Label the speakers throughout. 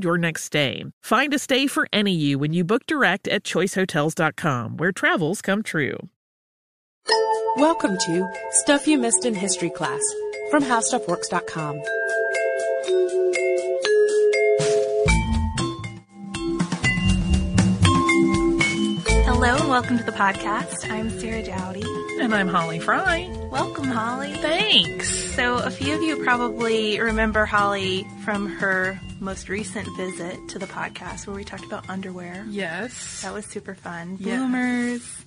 Speaker 1: your next stay. Find a stay for any you when you book direct at choicehotels.com, where travels come true.
Speaker 2: Welcome to Stuff You Missed in History Class from HowStuffWorks.com.
Speaker 3: Hello and welcome to the podcast. I'm Sarah Dowdy.
Speaker 1: And I'm Holly Fry.
Speaker 3: Welcome, Holly.
Speaker 1: Thanks.
Speaker 3: So, a few of you probably remember Holly from her most recent visit to the podcast where we talked about underwear.
Speaker 1: Yes.
Speaker 3: That was super fun.
Speaker 1: Yes.
Speaker 3: Bloomers,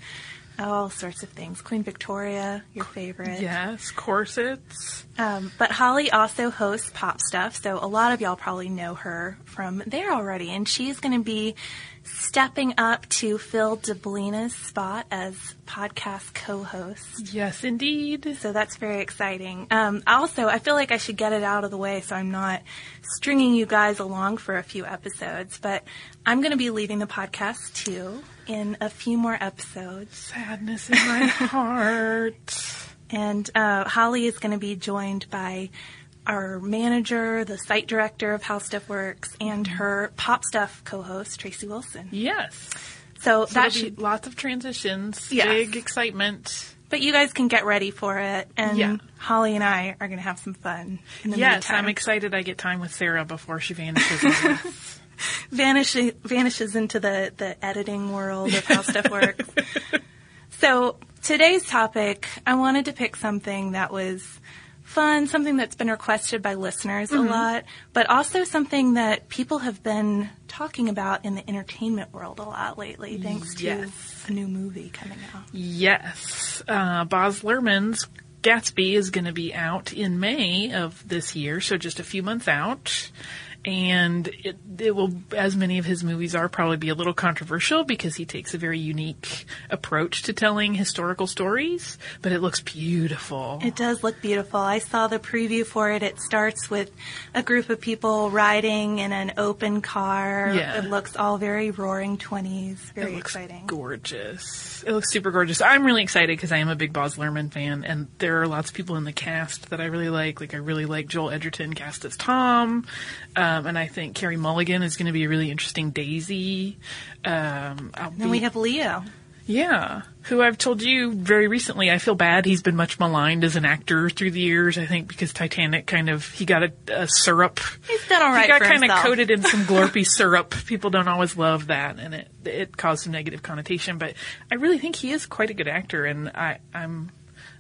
Speaker 3: all sorts of things. Queen Victoria, your favorite.
Speaker 1: Yes, corsets.
Speaker 3: Um, but Holly also hosts Pop Stuff, so a lot of y'all probably know her from there already. And she's going to be stepping up to fill Deblina's spot as podcast co-host.
Speaker 1: Yes, indeed.
Speaker 3: So that's very exciting. Um, also, I feel like I should get it out of the way so I'm not stringing you guys along for a few episodes. But I'm going to be leaving the podcast too in a few more episodes.
Speaker 1: Sadness in my heart.
Speaker 3: And uh, Holly is going to be joined by our manager, the site director of How Stuff Works, and mm-hmm. her Pop Stuff co-host Tracy Wilson.
Speaker 1: Yes.
Speaker 3: So,
Speaker 1: So
Speaker 3: that should,
Speaker 1: be lots of transitions,
Speaker 3: Yes.
Speaker 1: big excitement.
Speaker 3: but you guys can get ready for it. And
Speaker 1: Yeah.
Speaker 3: Holly and I are going to have some fun. In the
Speaker 1: Yes,
Speaker 3: meantime.
Speaker 1: I'm excited I get time with Sarah before she vanishes. on us.
Speaker 3: Vanish, vanishes into the, the editing world of how stuff works. So today's topic, I wanted to pick something that was fun, something that's been requested by listeners
Speaker 1: Mm-hmm.
Speaker 3: a lot, but also something that people have been talking about in the entertainment world a lot lately, thanks
Speaker 1: Yes.
Speaker 3: to a new movie coming out.
Speaker 1: Yes. Uh, Baz Luhrmann's Gatsby is going to be out in May of this year, so just a few months out. And it, it will, as many of his movies are, probably be a little controversial because he takes a very unique approach to telling historical stories, but it looks beautiful.
Speaker 3: It does look beautiful. I saw the preview for it. It starts with a group of people riding in an open car.
Speaker 1: Yeah.
Speaker 3: It looks all very roaring 20s. Very
Speaker 1: it looks
Speaker 3: exciting.
Speaker 1: gorgeous. It looks super gorgeous. I'm really excited because I am a big Baz Luhrmann fan, and there are lots of people in the cast that I really like. Like I really like Joel Edgerton cast as Tom, um, and I think Carey Mulligan is going to be a really interesting Daisy. Um, I'll be-
Speaker 3: we have Leo.
Speaker 1: yeah, who I've told you very recently. I feel bad. He's been much maligned as an actor through the years. I think because Titanic kind of he got a, a syrup.
Speaker 3: He's done all right
Speaker 1: He got kind of coated in some glorpy syrup. People don't always love that, and it it caused some negative connotation. But I really think he is quite a good actor, and I I'm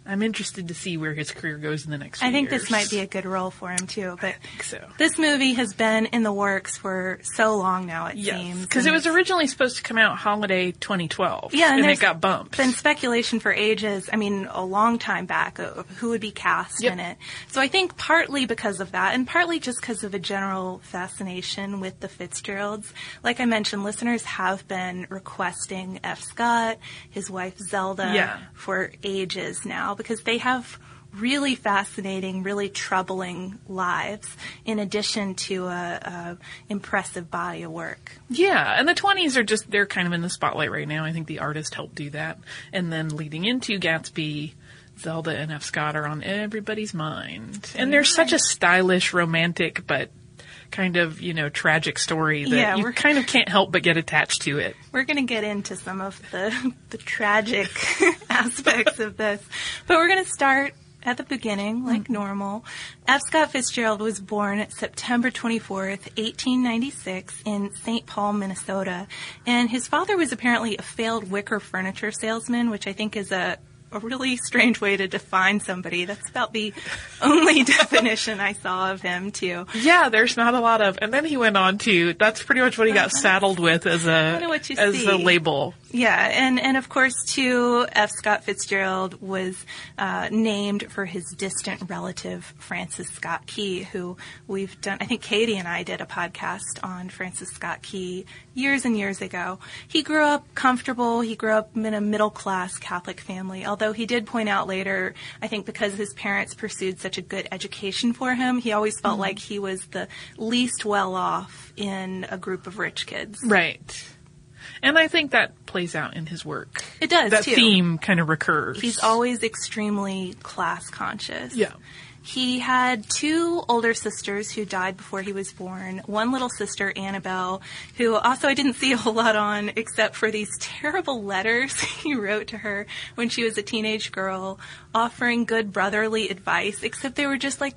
Speaker 1: I'm interested to see where his career goes in the next. Few
Speaker 3: I think
Speaker 1: years.
Speaker 3: this might be a good role for him too. But
Speaker 1: so.
Speaker 3: this movie has been in the works for so long now. It
Speaker 1: Yes,
Speaker 3: seems
Speaker 1: because it was originally supposed to come out holiday 2012.
Speaker 3: Yeah, and
Speaker 1: and, it got bumped.
Speaker 3: been speculation for ages. I mean, a long time back of who would be cast
Speaker 1: Yep.
Speaker 3: in it. So I think partly because of that, and partly just because of a general fascination with the Fitzgeralds. Like I mentioned, listeners have been requesting F. Scott, his wife Zelda,
Speaker 1: Yeah.
Speaker 3: for ages now because they have really fascinating, really troubling lives. In addition to a, a impressive body of work.
Speaker 1: Yeah, and the 20s are just, they're kind of in the spotlight right now. I think the artist helped do that. And then leading into Gatsby, Zelda and F. Scott are on everybody's mind. And they're such a stylish, romantic, but kind of, you know, tragic story that
Speaker 3: Yeah,
Speaker 1: you kind of can't help but get attached to it.
Speaker 3: We're going to get into some of the, the tragic aspects of this, but we're going to start at the beginning, like mm-hmm. normal. F. Scott Fitzgerald was born September 24th, 1896 in St. Paul, Minnesota, and his father was apparently a failed wicker furniture salesman, which I think is a a really strange way to define somebody. That's about the only definition I saw of him, too.
Speaker 1: Yeah, there's not a lot of, and then he went on to, that's pretty much what he got saddled with as a,
Speaker 3: Kinda what you
Speaker 1: as
Speaker 3: see.
Speaker 1: a label.
Speaker 3: Yeah, and, and of course, too, F. Scott Fitzgerald was uh, named for his distant relative, Francis Scott Key, who we've done, I think Katie and I did a podcast on Francis Scott Key years and years ago. He grew up comfortable, he grew up in a middle class Catholic family, although he did point out later, I think because his parents pursued such a good education for him, he always felt mm-hmm. like he was the least well off in a group of rich kids.
Speaker 1: Right. And I think that plays out in his work.
Speaker 3: It does,
Speaker 1: That
Speaker 3: too.
Speaker 1: theme kind of recurs.
Speaker 3: He's always extremely class conscious.
Speaker 1: Yeah.
Speaker 3: He had two older sisters who died before he was born. One little sister, Annabelle, who also I didn't see a whole lot on except for these terrible letters he wrote to her when she was a teenage girl, offering good brotherly advice, except they were just like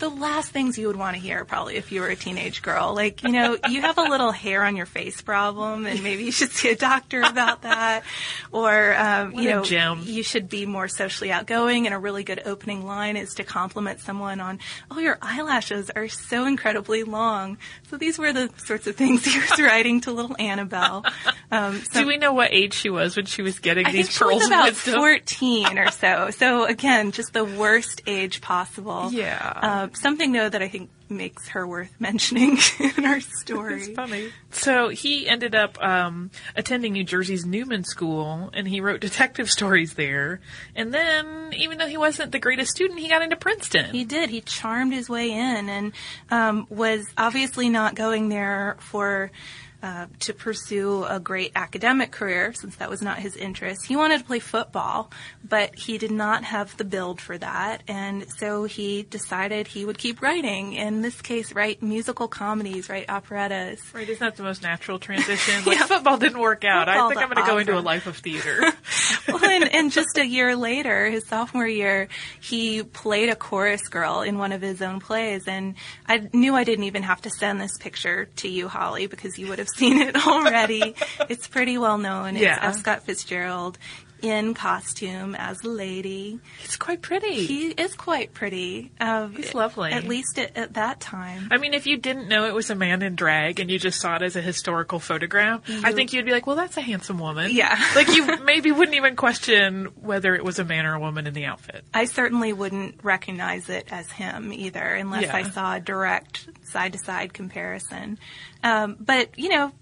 Speaker 3: the last things you would want to hear probably if you were a teenage girl. Like, you know, you have a little hair on your face problem and maybe you should see a doctor about that. Or, um, you know,
Speaker 1: gem.
Speaker 3: you should be more socially outgoing and a really good opening line is to compliment someone on, oh, your eyelashes are so incredibly long. So these were the sorts of things he was writing to little Annabelle. Um, so
Speaker 1: Do we know what age she was when she was getting
Speaker 3: I
Speaker 1: these
Speaker 3: think she was
Speaker 1: pearls
Speaker 3: about 14 or so. So again, just the worst age possible.
Speaker 1: Yeah.
Speaker 3: Uh, something though that I think makes her worth mentioning in our story.
Speaker 1: It's funny. So he ended up um, attending New Jersey's Newman School, and he wrote detective stories there. And then, even though he wasn't the greatest student, he got into Princeton.
Speaker 3: He did. He charmed his way in and um, was obviously not going there for. Uh, to pursue a great academic career, since that was not his interest. He wanted to play football, but he did not have the build for that, and so he decided he would keep writing. In this case, write musical comedies, write operettas.
Speaker 1: Right, isn't that the most natural transition? Like, football didn't work out. I think I'm going to go into a life of theater.
Speaker 3: well, and, and just a year later, his sophomore year, he played a chorus girl in one of his own plays, and I knew I didn't even have to send this picture to you, Holly, because you would have seen it already. it's pretty well known. It's
Speaker 1: Yeah.
Speaker 3: F. Scott Fitzgerald in costume as a lady.
Speaker 1: it's quite pretty.
Speaker 3: He is quite pretty. Um,
Speaker 1: He's lovely.
Speaker 3: At least at, at that time.
Speaker 1: I mean, if you didn't know it was a man in drag and you just saw it as a historical photograph, I think you'd be like, well, that's a handsome woman.
Speaker 3: Yeah.
Speaker 1: like you maybe wouldn't even question whether it was a man or a woman in the outfit.
Speaker 3: I certainly wouldn't recognize it as him either, unless
Speaker 1: Yeah.
Speaker 3: I saw a direct side to side comparison. Um, but, you know,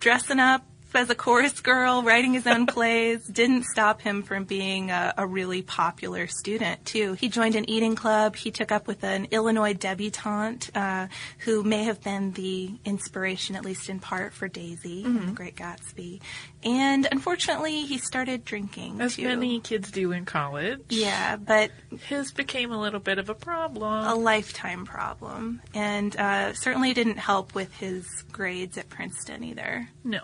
Speaker 3: dressing up as a chorus girl, writing his own plays, didn't stop him from being a, a really popular student, too. He joined an eating club. He took up with an Illinois debutante uh, who may have been the inspiration, at least in part, for Daisy in The Great Gatsby. And unfortunately, he started drinking.
Speaker 1: As
Speaker 3: too.
Speaker 1: many kids do in college.
Speaker 3: Yeah, but
Speaker 1: His became a little bit of a problem.
Speaker 3: a lifetime problem, and uh, certainly didn't help with his grades at Princeton either.
Speaker 1: No.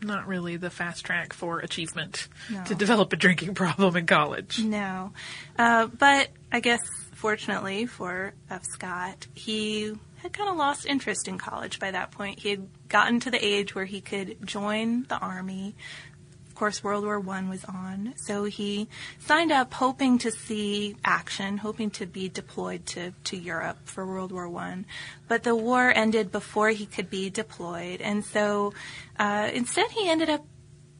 Speaker 1: Not really the fast track for achievement
Speaker 3: No.
Speaker 1: to develop a drinking problem in college.
Speaker 3: No, uh, but I guess fortunately for F. Scott, he had kind of lost interest in college by that point. He had gotten to the age where he could join the army. Of course, World War One was on, so he signed up hoping to see action, hoping to be deployed to, to Europe for World War One. But the war ended before he could be deployed, and so uh, instead he ended up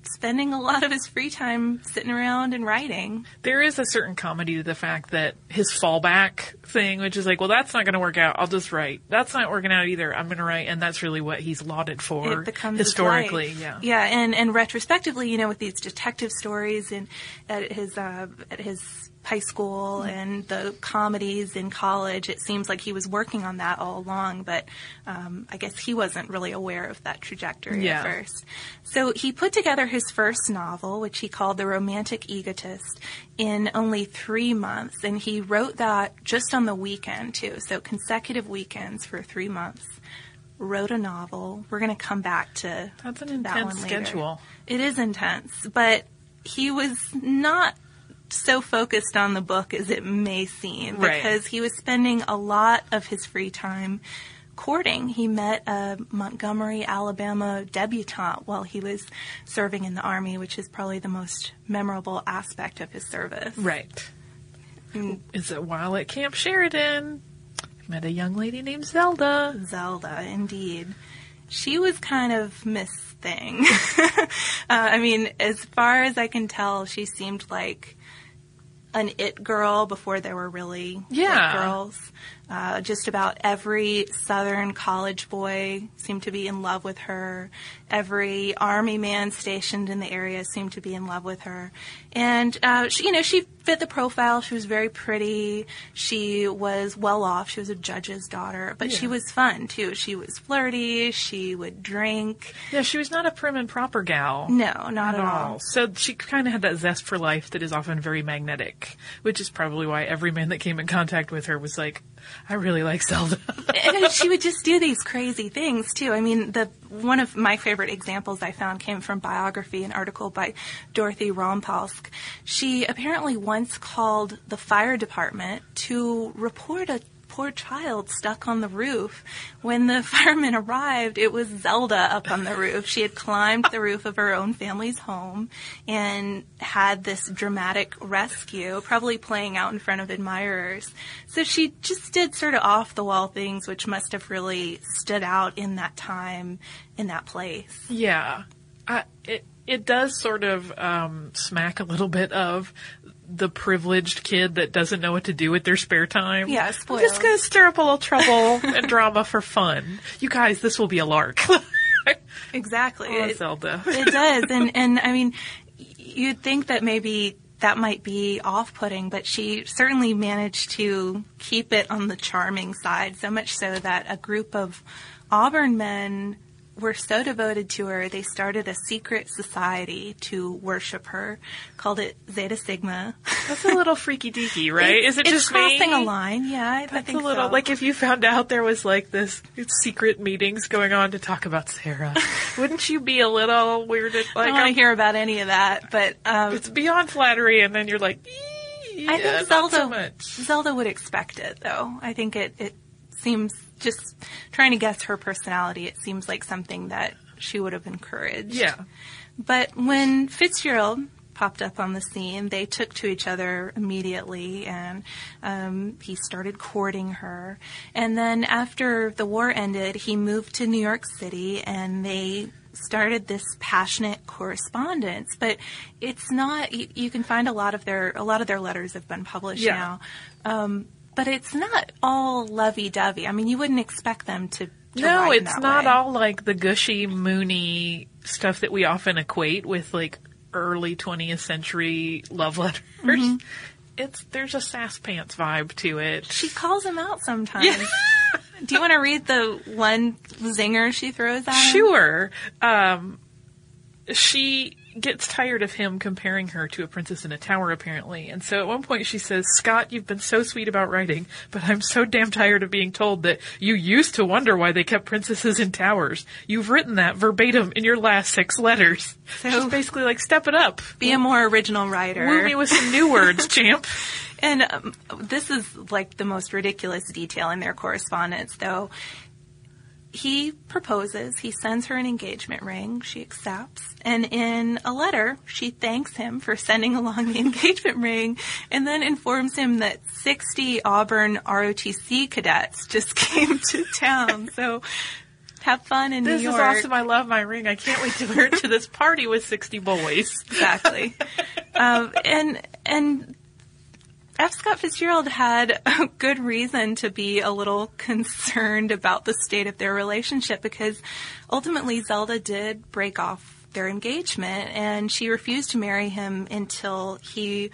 Speaker 3: spending a lot of his free time sitting around and writing.
Speaker 1: There is a certain comedy to the fact that his fallback thing, which is like, well, that's not going to work out. I'll just write. That's not working out either. I'm going to write, and that's really what he's lauded for
Speaker 3: it becomes his
Speaker 1: historically. Yeah.
Speaker 3: yeah, and and retrospectively, you know, with these detective stories and at his uh, at his high school and the comedies in college, it seems like he was working on that all along. But um, I guess he wasn't really aware of that trajectory
Speaker 1: Yeah.
Speaker 3: at first. So he put together his first novel, which he called The Romantic Egotist, in only three months, and he wrote that just on the weekend too. So consecutive weekends for three months. Wrote a novel. We're going to come back to
Speaker 1: That's an
Speaker 3: that
Speaker 1: intense
Speaker 3: one later.
Speaker 1: schedule.
Speaker 3: It is intense, but he was not so focused on the book as it may seem
Speaker 1: Right.
Speaker 3: because he was spending a lot of his free time courting. He met a Montgomery, Alabama debutante while he was serving in the army, which is probably the most memorable aspect of his service.
Speaker 1: Right. Is it while at Camp Sheridan? Met a young lady named Zelda.
Speaker 3: Zelda, indeed. She was kind of Miss Thing. uh, I mean, as far as I can tell, she seemed like an it girl before there were really
Speaker 1: Yeah.
Speaker 3: it girls. Uh, just about every Southern college boy seemed to be in love with her. Every army man stationed in the area seemed to be in love with her. And, uh, she, you know, she fit the profile. She was very pretty. She was well off. She was a judge's daughter, but she was fun too. She was flirty. She would drink.
Speaker 1: Yeah, she was not a prim and proper gal.
Speaker 3: No, not at all.
Speaker 1: So she kind of had that zest for life that is often very magnetic, which is probably why every man that came in contact with her was like, I really like Zelda.
Speaker 3: and she would just do these crazy things too. I mean, the one of my favorite examples I found came from biography, an article by Dorothy Rompalsk. She apparently once called the fire department to report a poor child stuck on the roof. When the firemen arrived, it was Zelda up on the roof. She had climbed the roof of her own family's home and had this dramatic rescue, probably playing out in front of admirers. So she just did sort of off the wall things, which must have really stood out in that time, in that place.
Speaker 1: yeah. I, it, it does sort of um, smack a little bit of the privileged kid that doesn't know what to do with their spare time.
Speaker 3: Yeah,
Speaker 1: I'm just going to stir up a little trouble and drama for fun. You guys, this will be a lark.
Speaker 3: Exactly.
Speaker 1: oh,
Speaker 3: It-
Speaker 1: Zelda.
Speaker 3: it does and and i mean you'd think that maybe that might be off-putting but she certainly managed to keep it on the charming side so much so that a group of auburn men were so devoted to her they started a secret society to worship her called it zeta sigma
Speaker 1: That's a little freaky deaky, right? Is it
Speaker 3: it's
Speaker 1: just me?
Speaker 3: crossing a line yeah i, I think
Speaker 1: a little
Speaker 3: so.
Speaker 1: like if you found out there was like this secret meetings going on to talk about Sarah, wouldn't you be a little weirded?
Speaker 3: i
Speaker 1: Like
Speaker 3: don't want to hear about any of that but um,
Speaker 1: it's beyond flattery, and then you're like,
Speaker 3: I
Speaker 1: yeah,
Speaker 3: think Zelda
Speaker 1: so much.
Speaker 3: Zelda would expect it though. I think it it seems just trying to guess her personality. It seems like something that she would have encouraged.
Speaker 1: Yeah,
Speaker 3: But when Fitzgerald popped up on the scene, they took to each other immediately, and um, he started courting her. And then after the war ended, he moved to New York City, and they started this passionate correspondence. But it's not. You, you can find a lot of their a lot of their letters have been published
Speaker 1: Yeah.
Speaker 3: now. Um, but it's not all lovey-dovey. I mean, you wouldn't expect them to. to
Speaker 1: no, it's not
Speaker 3: way.
Speaker 1: all like the gushy, moony stuff that we often equate with like early 20th century love letters.
Speaker 3: Mm-hmm.
Speaker 1: It's there's a sass pants vibe to it.
Speaker 3: She calls him out sometimes. Do you want to read the one zinger she throws at him?
Speaker 1: Sure. Um, she gets tired of him comparing her to a princess in a tower, apparently. And so at one point she says, Scott, you've been so sweet about writing, but I'm so damn tired of being told that you used to wonder why they kept princesses in towers. You've written that verbatim in your last six letters.
Speaker 3: So-
Speaker 1: She's basically like, step it up.
Speaker 3: Be a more original writer.
Speaker 1: Woo me with some new words, champ.
Speaker 3: And um, this is like the most ridiculous detail in their correspondence, though. He proposes, he sends her an engagement ring, she accepts, and in a letter, she thanks him for sending along the engagement ring and then informs him that 60 Auburn ROTC cadets just came to town. So have fun in
Speaker 1: this
Speaker 3: New York.
Speaker 1: This is awesome. I love my ring. I can't wait to wear it to this party with 60 boys.
Speaker 3: Exactly. um, and, and F. Scott Fitzgerald had a good reason to be a little concerned about the state of their relationship because ultimately Zelda did break off their engagement and she refused to marry him until he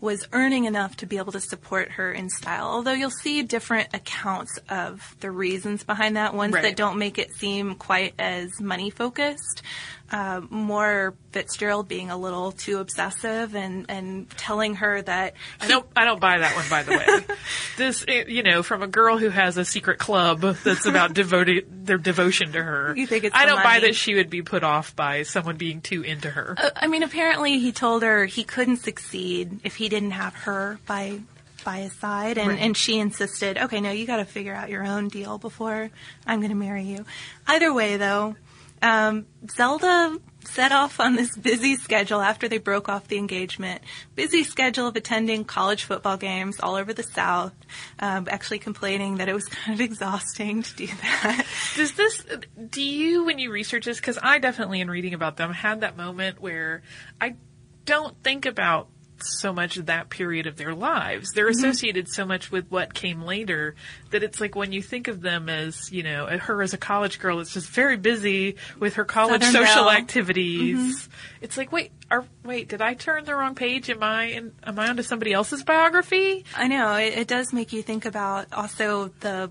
Speaker 3: was earning enough to be able to support her in style. Although you'll see different accounts of the reasons behind that, ones
Speaker 1: right.
Speaker 3: that don't make it seem quite as money focused. Uh, more Fitzgerald being a little too obsessive and, and telling her that
Speaker 1: he, I don't I don't buy that one by the way. this you know from a girl who has a secret club that's about devoted their devotion to her.
Speaker 3: You think it's
Speaker 1: I don't
Speaker 3: money.
Speaker 1: buy that she would be put off by someone being too into her.
Speaker 3: Uh, I mean, apparently he told her he couldn't succeed if he didn't have her by by his side and,
Speaker 1: right.
Speaker 3: and she insisted, okay, no, you got to figure out your own deal before I'm going to marry you. Either way, though, um, Zelda set off on this busy schedule after they broke off the engagement. Busy schedule of attending college football games all over the South. Um, actually complaining that it was kind of exhausting to do that.
Speaker 1: Does this? Do you, when you research this, because I definitely, in reading about them, had that moment where I don't think about so much of that period of their lives. They're associated mm-hmm. so much with what came later that it's like when you think of them as, you know, her as a college girl, it's just very busy with her college
Speaker 3: Southern
Speaker 1: social
Speaker 3: Belle.
Speaker 1: activities.
Speaker 3: Mm-hmm.
Speaker 1: It's like, wait, are, wait, did I turn the wrong page? Am I in, am I onto somebody else's biography?
Speaker 3: I know it, it does make you think about also the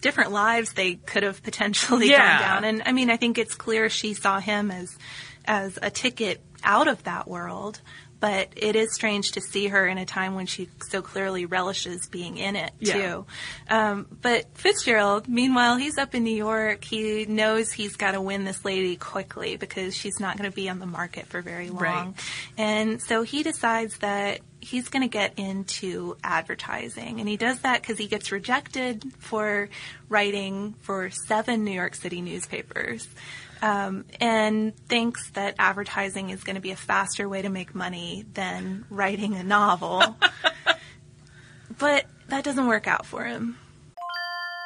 Speaker 3: different lives they could have potentially
Speaker 1: Yeah.
Speaker 3: gone down. And I mean, I think it's clear she saw him as as a ticket out of that world. But it is strange to see her in a time when she so clearly relishes being in it
Speaker 1: Yeah.
Speaker 3: too. Um, but Fitzgerald, meanwhile, he's up in New York. He knows he's got to win this lady quickly because she's not going to be on the market for very long.
Speaker 1: Right.
Speaker 3: And so he decides that he's going to get into advertising. And he does that because he gets rejected for writing for seven New York City newspapers. Um, and thinks that advertising is going to be a faster way to make money than writing a novel. but that doesn't work out for him.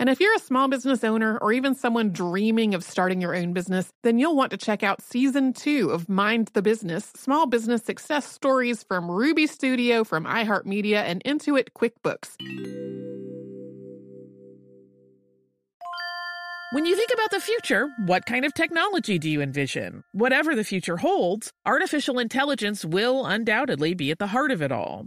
Speaker 4: And if you're a small business owner or even someone dreaming of starting your own business, then you'll want to check out season two of Mind the Business Small Business Success Stories from Ruby Studio, from iHeartMedia, and Intuit QuickBooks.
Speaker 1: When you think about the future, what kind of technology do you envision? Whatever the future holds, artificial intelligence will undoubtedly be at the heart of it all.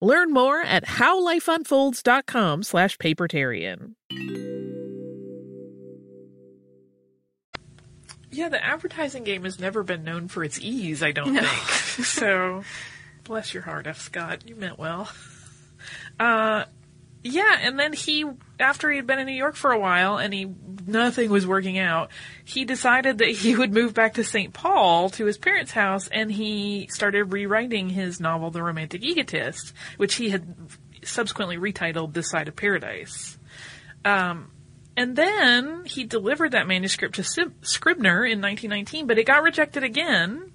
Speaker 5: Learn more at howlifeunfolds.com slash papertarian.
Speaker 1: Yeah, the advertising game has never been known for its ease, I don't think. so, bless your heart, F. Scott. You meant well. Uh, yeah, and then he, after he had been in New York for a while and he, nothing was working out, he decided that he would move back to St. Paul to his parents' house and he started rewriting his novel, The Romantic Egotist, which he had subsequently retitled This Side of Paradise. Um, and then he delivered that manuscript to Scribner in 1919, but it got rejected again.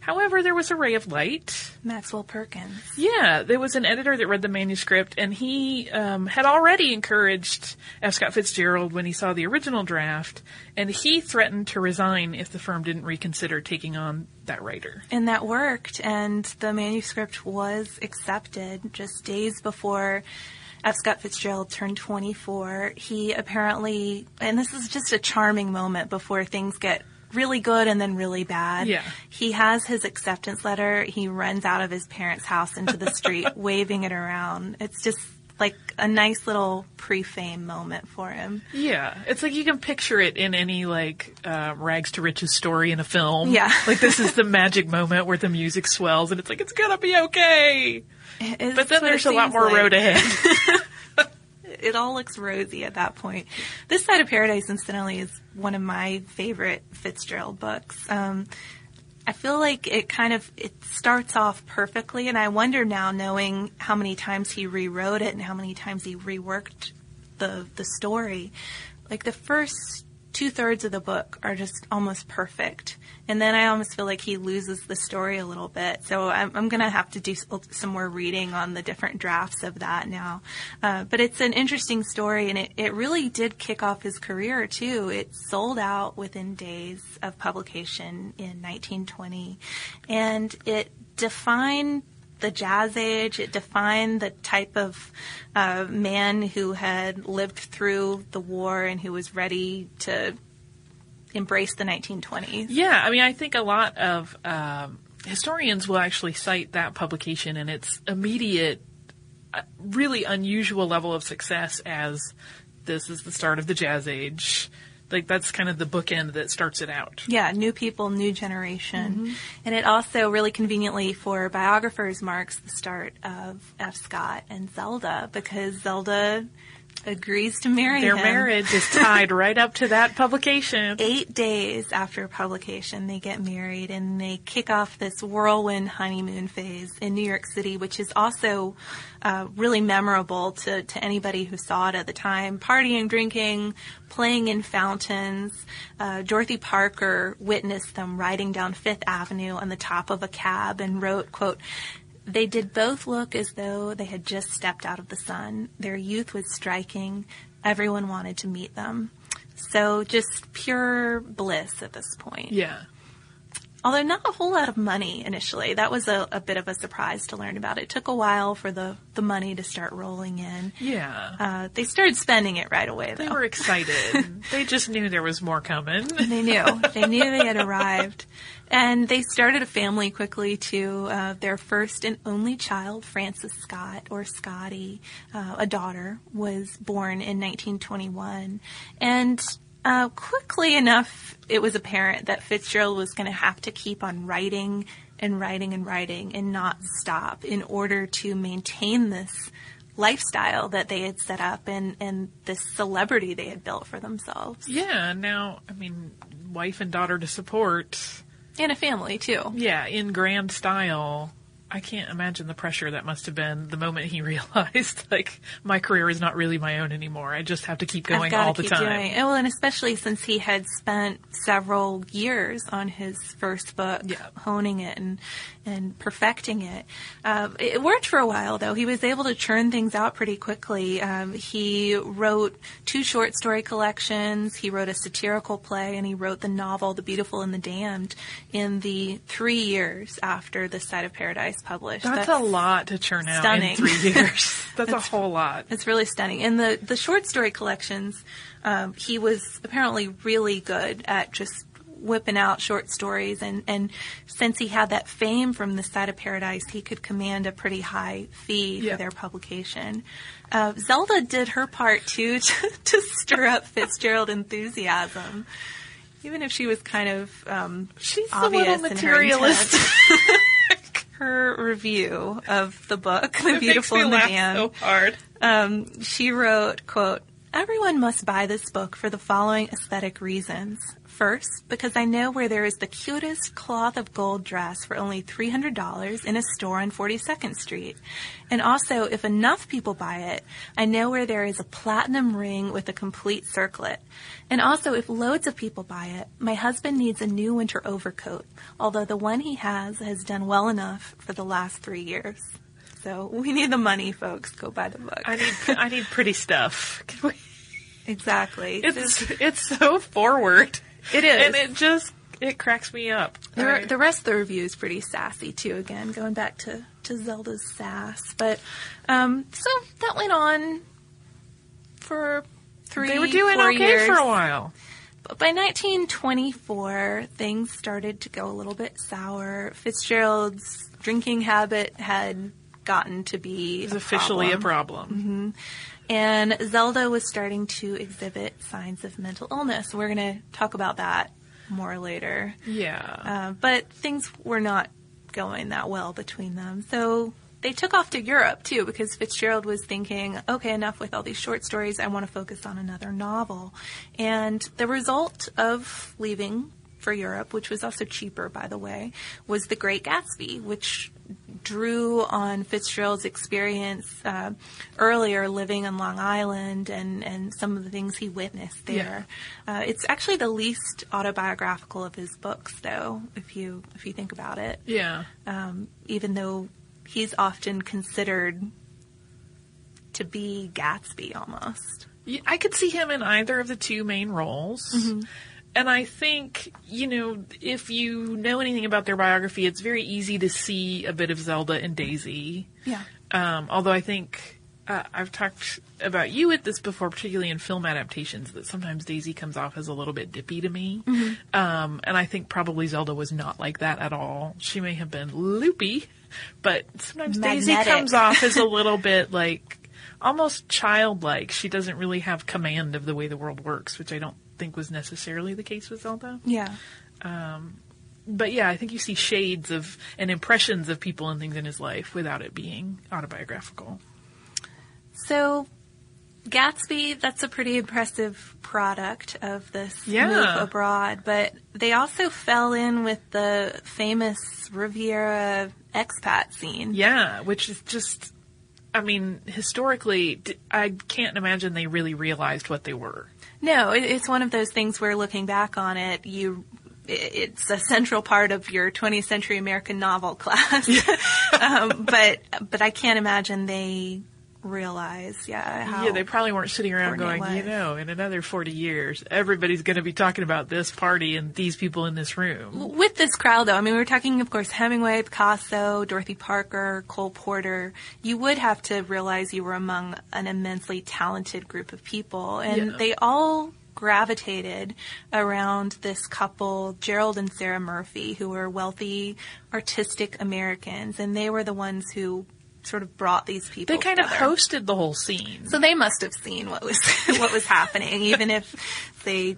Speaker 1: However, there was a ray of light.
Speaker 3: Maxwell Perkins.
Speaker 1: Yeah, there was an editor that read the manuscript, and he um, had already encouraged F. Scott Fitzgerald when he saw the original draft, and he threatened to resign if the firm didn't reconsider taking on that writer.
Speaker 3: And that worked, and the manuscript was accepted just days before F. Scott Fitzgerald turned 24. He apparently, and this is just a charming moment before things get really good and then really bad.
Speaker 1: Yeah.
Speaker 3: He has his acceptance letter. He runs out of his parents' house into the street waving it around. It's just like a nice little pre-fame moment for him.
Speaker 1: Yeah, it's like you can picture it in any like uh, rags to riches story in a film.
Speaker 3: Yeah,
Speaker 1: like this is the magic moment where the music swells and it's like it's gonna be okay. But then there's a lot more like. road ahead.
Speaker 3: It all looks rosy at that point. This Side of Paradise, incidentally, is one of my favorite Fitzgerald books. Um, I feel like it kind of it starts off perfectly, and I wonder now, knowing how many times he rewrote it and how many times he reworked the the story. Like the first two thirds of the book are just almost perfect. And then I almost feel like he loses the story a little bit. So I'm, I'm going to have to do some more reading on the different drafts of that now. Uh, but it's an interesting story, and it, it really did kick off his career, too. It sold out within days of publication in 1920, and it defined the jazz age. It defined the type of uh, man who had lived through the war and who was ready to embrace the 1920s.
Speaker 1: Yeah, I mean, I think a lot of um, historians will actually cite that publication and its immediate, uh, really unusual level of success as this is the start of the jazz age like that's kind of the bookend that starts it out.
Speaker 3: Yeah, new people, new generation. Mm-hmm. And it also really conveniently for biographers marks the start of F. Scott and Zelda because Zelda agrees to marry
Speaker 1: Their
Speaker 3: him.
Speaker 1: marriage is tied right up to that publication.
Speaker 3: Eight days after publication, they get married and they kick off this whirlwind honeymoon phase in New York City, which is also uh, really memorable to, to anybody who saw it at the time. Partying, drinking, playing in fountains. Uh, Dorothy Parker witnessed them riding down Fifth Avenue on the top of a cab and wrote, quote, they did both look as though they had just stepped out of the sun. Their youth was striking. Everyone wanted to meet them. So just pure bliss at this point.
Speaker 1: Yeah.
Speaker 3: although not a whole lot of money initially. That was a, a bit of a surprise to learn about. It took a while for the, the money to start rolling in.
Speaker 1: Yeah.
Speaker 3: Uh, they started spending it right away, though.
Speaker 1: they were excited. they just knew there was more coming.
Speaker 3: They knew. They knew they had arrived. And they started a family quickly too. Uh, their first and only child, Frances Scott, or Scotty, uh, a daughter, was born in 1921. And uh, quickly enough, it was apparent that Fitzgerald was going to have to keep on writing and writing and writing and not stop in order to maintain this lifestyle that they had set up and, and this celebrity they had built for themselves.
Speaker 1: Yeah, now, I mean, wife and daughter to support.
Speaker 3: And a family, too.
Speaker 1: Yeah, in grand style. I can't imagine the pressure that must have been the moment he realized, like, my career is not really my own anymore. I just have to keep going all the time.
Speaker 3: Doing it. Well, and especially since he had spent several years on his first book,
Speaker 1: Yeah.
Speaker 3: honing it and and perfecting it. Uh, it worked for a while, though. He was able to churn things out pretty quickly. Um, he wrote two short story collections. He wrote a satirical play, and he wrote the novel *The Beautiful and the Damned* in the three years after *The Side of Paradise* published.
Speaker 1: That's, a lot to churn out
Speaker 3: stunning.
Speaker 1: in three years. That's a whole lot.
Speaker 3: It's really stunning. In the the short story collections, um, he was apparently really good at just whipping out short stories, and and since he had that fame from the side of Paradise, he could command a pretty high fee
Speaker 1: Yeah.
Speaker 3: for their publication. Uh, Zelda did her part too to, to stir up Fitzgerald enthusiasm. Even if she was kind of um,
Speaker 1: She's a
Speaker 3: obvious
Speaker 1: little
Speaker 3: in her
Speaker 1: materialist.
Speaker 3: her review of the book, The
Speaker 1: It makes
Speaker 3: Beautiful
Speaker 1: me
Speaker 3: and the
Speaker 1: laugh
Speaker 3: Damned,
Speaker 1: so hard.
Speaker 3: um, she wrote, quote, Everyone must buy this book for the following aesthetic reasons. First, because I know where there is the cutest cloth of gold dress for only $300 in a store on 42nd Street. And also, if enough people buy it, I know where there is a platinum ring with a complete circlet. And also, if loads of people buy it, my husband needs a new winter overcoat, although the one he has has done well enough for the last three years. So we need the money, folks. Go buy the book.
Speaker 1: I need I need pretty stuff. Can we-
Speaker 3: exactly.
Speaker 1: It's it's so forward.
Speaker 3: It is.
Speaker 1: and it just it cracks me up.
Speaker 3: The,
Speaker 1: I-
Speaker 3: the rest of the review is pretty sassy too. Again, going back to to Zelda's sass, but um, so that went on for three.
Speaker 1: they were doing okay
Speaker 3: years.
Speaker 1: for a while.
Speaker 3: But by 1924, things started to go a little bit sour. Fitzgerald's drinking habit had gotten to be a
Speaker 1: officially a
Speaker 3: problem.
Speaker 1: problem.
Speaker 3: And Zelda was starting to exhibit signs of mental illness. We're going to talk about that more later.
Speaker 1: Yeah.
Speaker 3: Uh, but things were not going that well between them. So they took off to Europe too because Fitzgerald was thinking, okay, enough with all these short stories. I want to focus on another novel. And the result of leaving for Europe, which was also cheaper, by the way, was The Great Gatsby, which drew on Fitzgerald's experience uh, earlier living on Long Island and, and some of the things he witnessed there. Uh, it's actually the least autobiographical of his books, though, if you if you think about it.
Speaker 1: yeah.
Speaker 3: Um, even though he's often considered to be Gatsby almost.
Speaker 1: Yeah, I could see him in either of the two main roles. And I think, you know, if you know anything about their biography, it's very easy to see a bit of Zelda and Daisy.
Speaker 3: Yeah.
Speaker 1: Um, although I think uh, I've talked about you with this before, particularly in film adaptations, that sometimes Daisy comes off as a little bit dippy to me. Um, and I think probably Zelda was not like that at all. She may have been loopy, but sometimes Daisy comes off as a little bit like almost childlike. She doesn't really have command of the way the world works, which I don't think was necessarily the case with Zelda.
Speaker 3: Yeah.
Speaker 1: Um, but yeah, I think you see shades of and impressions of people and things in his life without it being autobiographical.
Speaker 3: So, Gatsby, that's a pretty impressive product of this
Speaker 1: Yeah.
Speaker 3: move abroad, but they also fell in with the famous Riviera expat scene.
Speaker 1: Yeah, which is just, I mean, historically, I can't imagine they really realized what they were.
Speaker 3: No, it's one of those things where looking back on it, you it's a central part of your 20th century American novel class. um, but but I can't imagine they realize, yeah,
Speaker 1: yeah, they probably weren't sitting around going, you know, in another 40 years, everybody's going to be talking about this party and these people in this room.
Speaker 3: With this crowd, though, I mean, we were talking, of course, Hemingway, Picasso, Dorothy Parker, Cole Porter. You would have to realize you were among an immensely talented group of people, and
Speaker 1: Yeah.
Speaker 3: they all gravitated around this couple, Gerald and Sarah Murphy, who were wealthy, artistic Americans, and they were the ones who sort of brought these people.
Speaker 1: They kind of hosted the whole scene.
Speaker 3: So they must have seen what was what was happening, even if they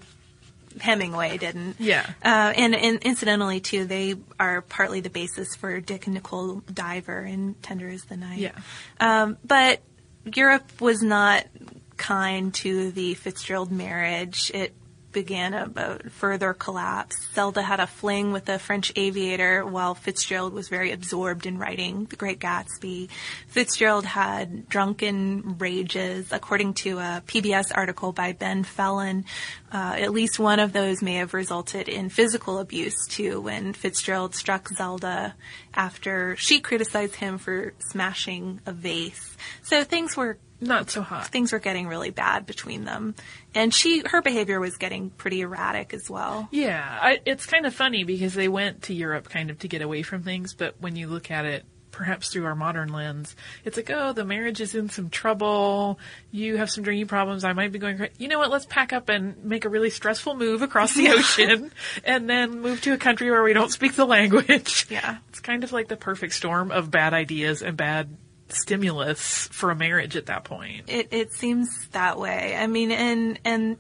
Speaker 3: Hemingway didn't.
Speaker 1: Yeah.
Speaker 3: Uh, and, and incidentally, too, they are partly the basis for Dick and Nicole Diver in Tender Is the Night.
Speaker 1: Yeah.
Speaker 3: Um, but Europe was not kind to the Fitzgerald marriage. It began a, a further collapse. Zelda had a fling with a French aviator while Fitzgerald was very absorbed in writing The Great Gatsby. Fitzgerald had drunken rages. According to a PBS article by Ben Fellon, uh, at least one of those may have resulted in physical abuse too when Fitzgerald struck Zelda after she criticized him for smashing a vase. So things were
Speaker 1: Not so hot.
Speaker 3: things were getting really bad between them. And she, her behavior was getting pretty erratic as well.
Speaker 1: Yeah, I, it's kind of funny because they went to Europe kind of to get away from things, but when you look at it perhaps through our modern lens, it's like, oh, the marriage is in some trouble. You have some drinking problems. I might be going. You know what? Let's pack up and make a really stressful move across the ocean and then move to a country where we don't speak the language.
Speaker 3: Yeah.
Speaker 1: It's kind of like the perfect storm of bad ideas and bad stimulus for a marriage at that point.
Speaker 3: It, it seems that way. I mean, and, and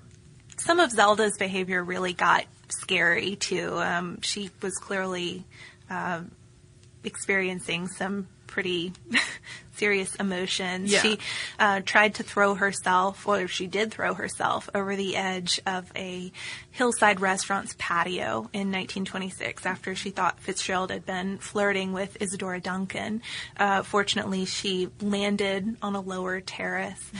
Speaker 3: some of Zelda's behavior really got scary too. Um, she was clearly, um experiencing some pretty serious emotions.
Speaker 1: Yeah.
Speaker 3: She uh, tried to throw herself, or she did throw herself, over the edge of a hillside restaurant's patio in 1926 after she thought Fitzgerald had been flirting with Isadora Duncan. Uh, fortunately, she landed on a lower terrace.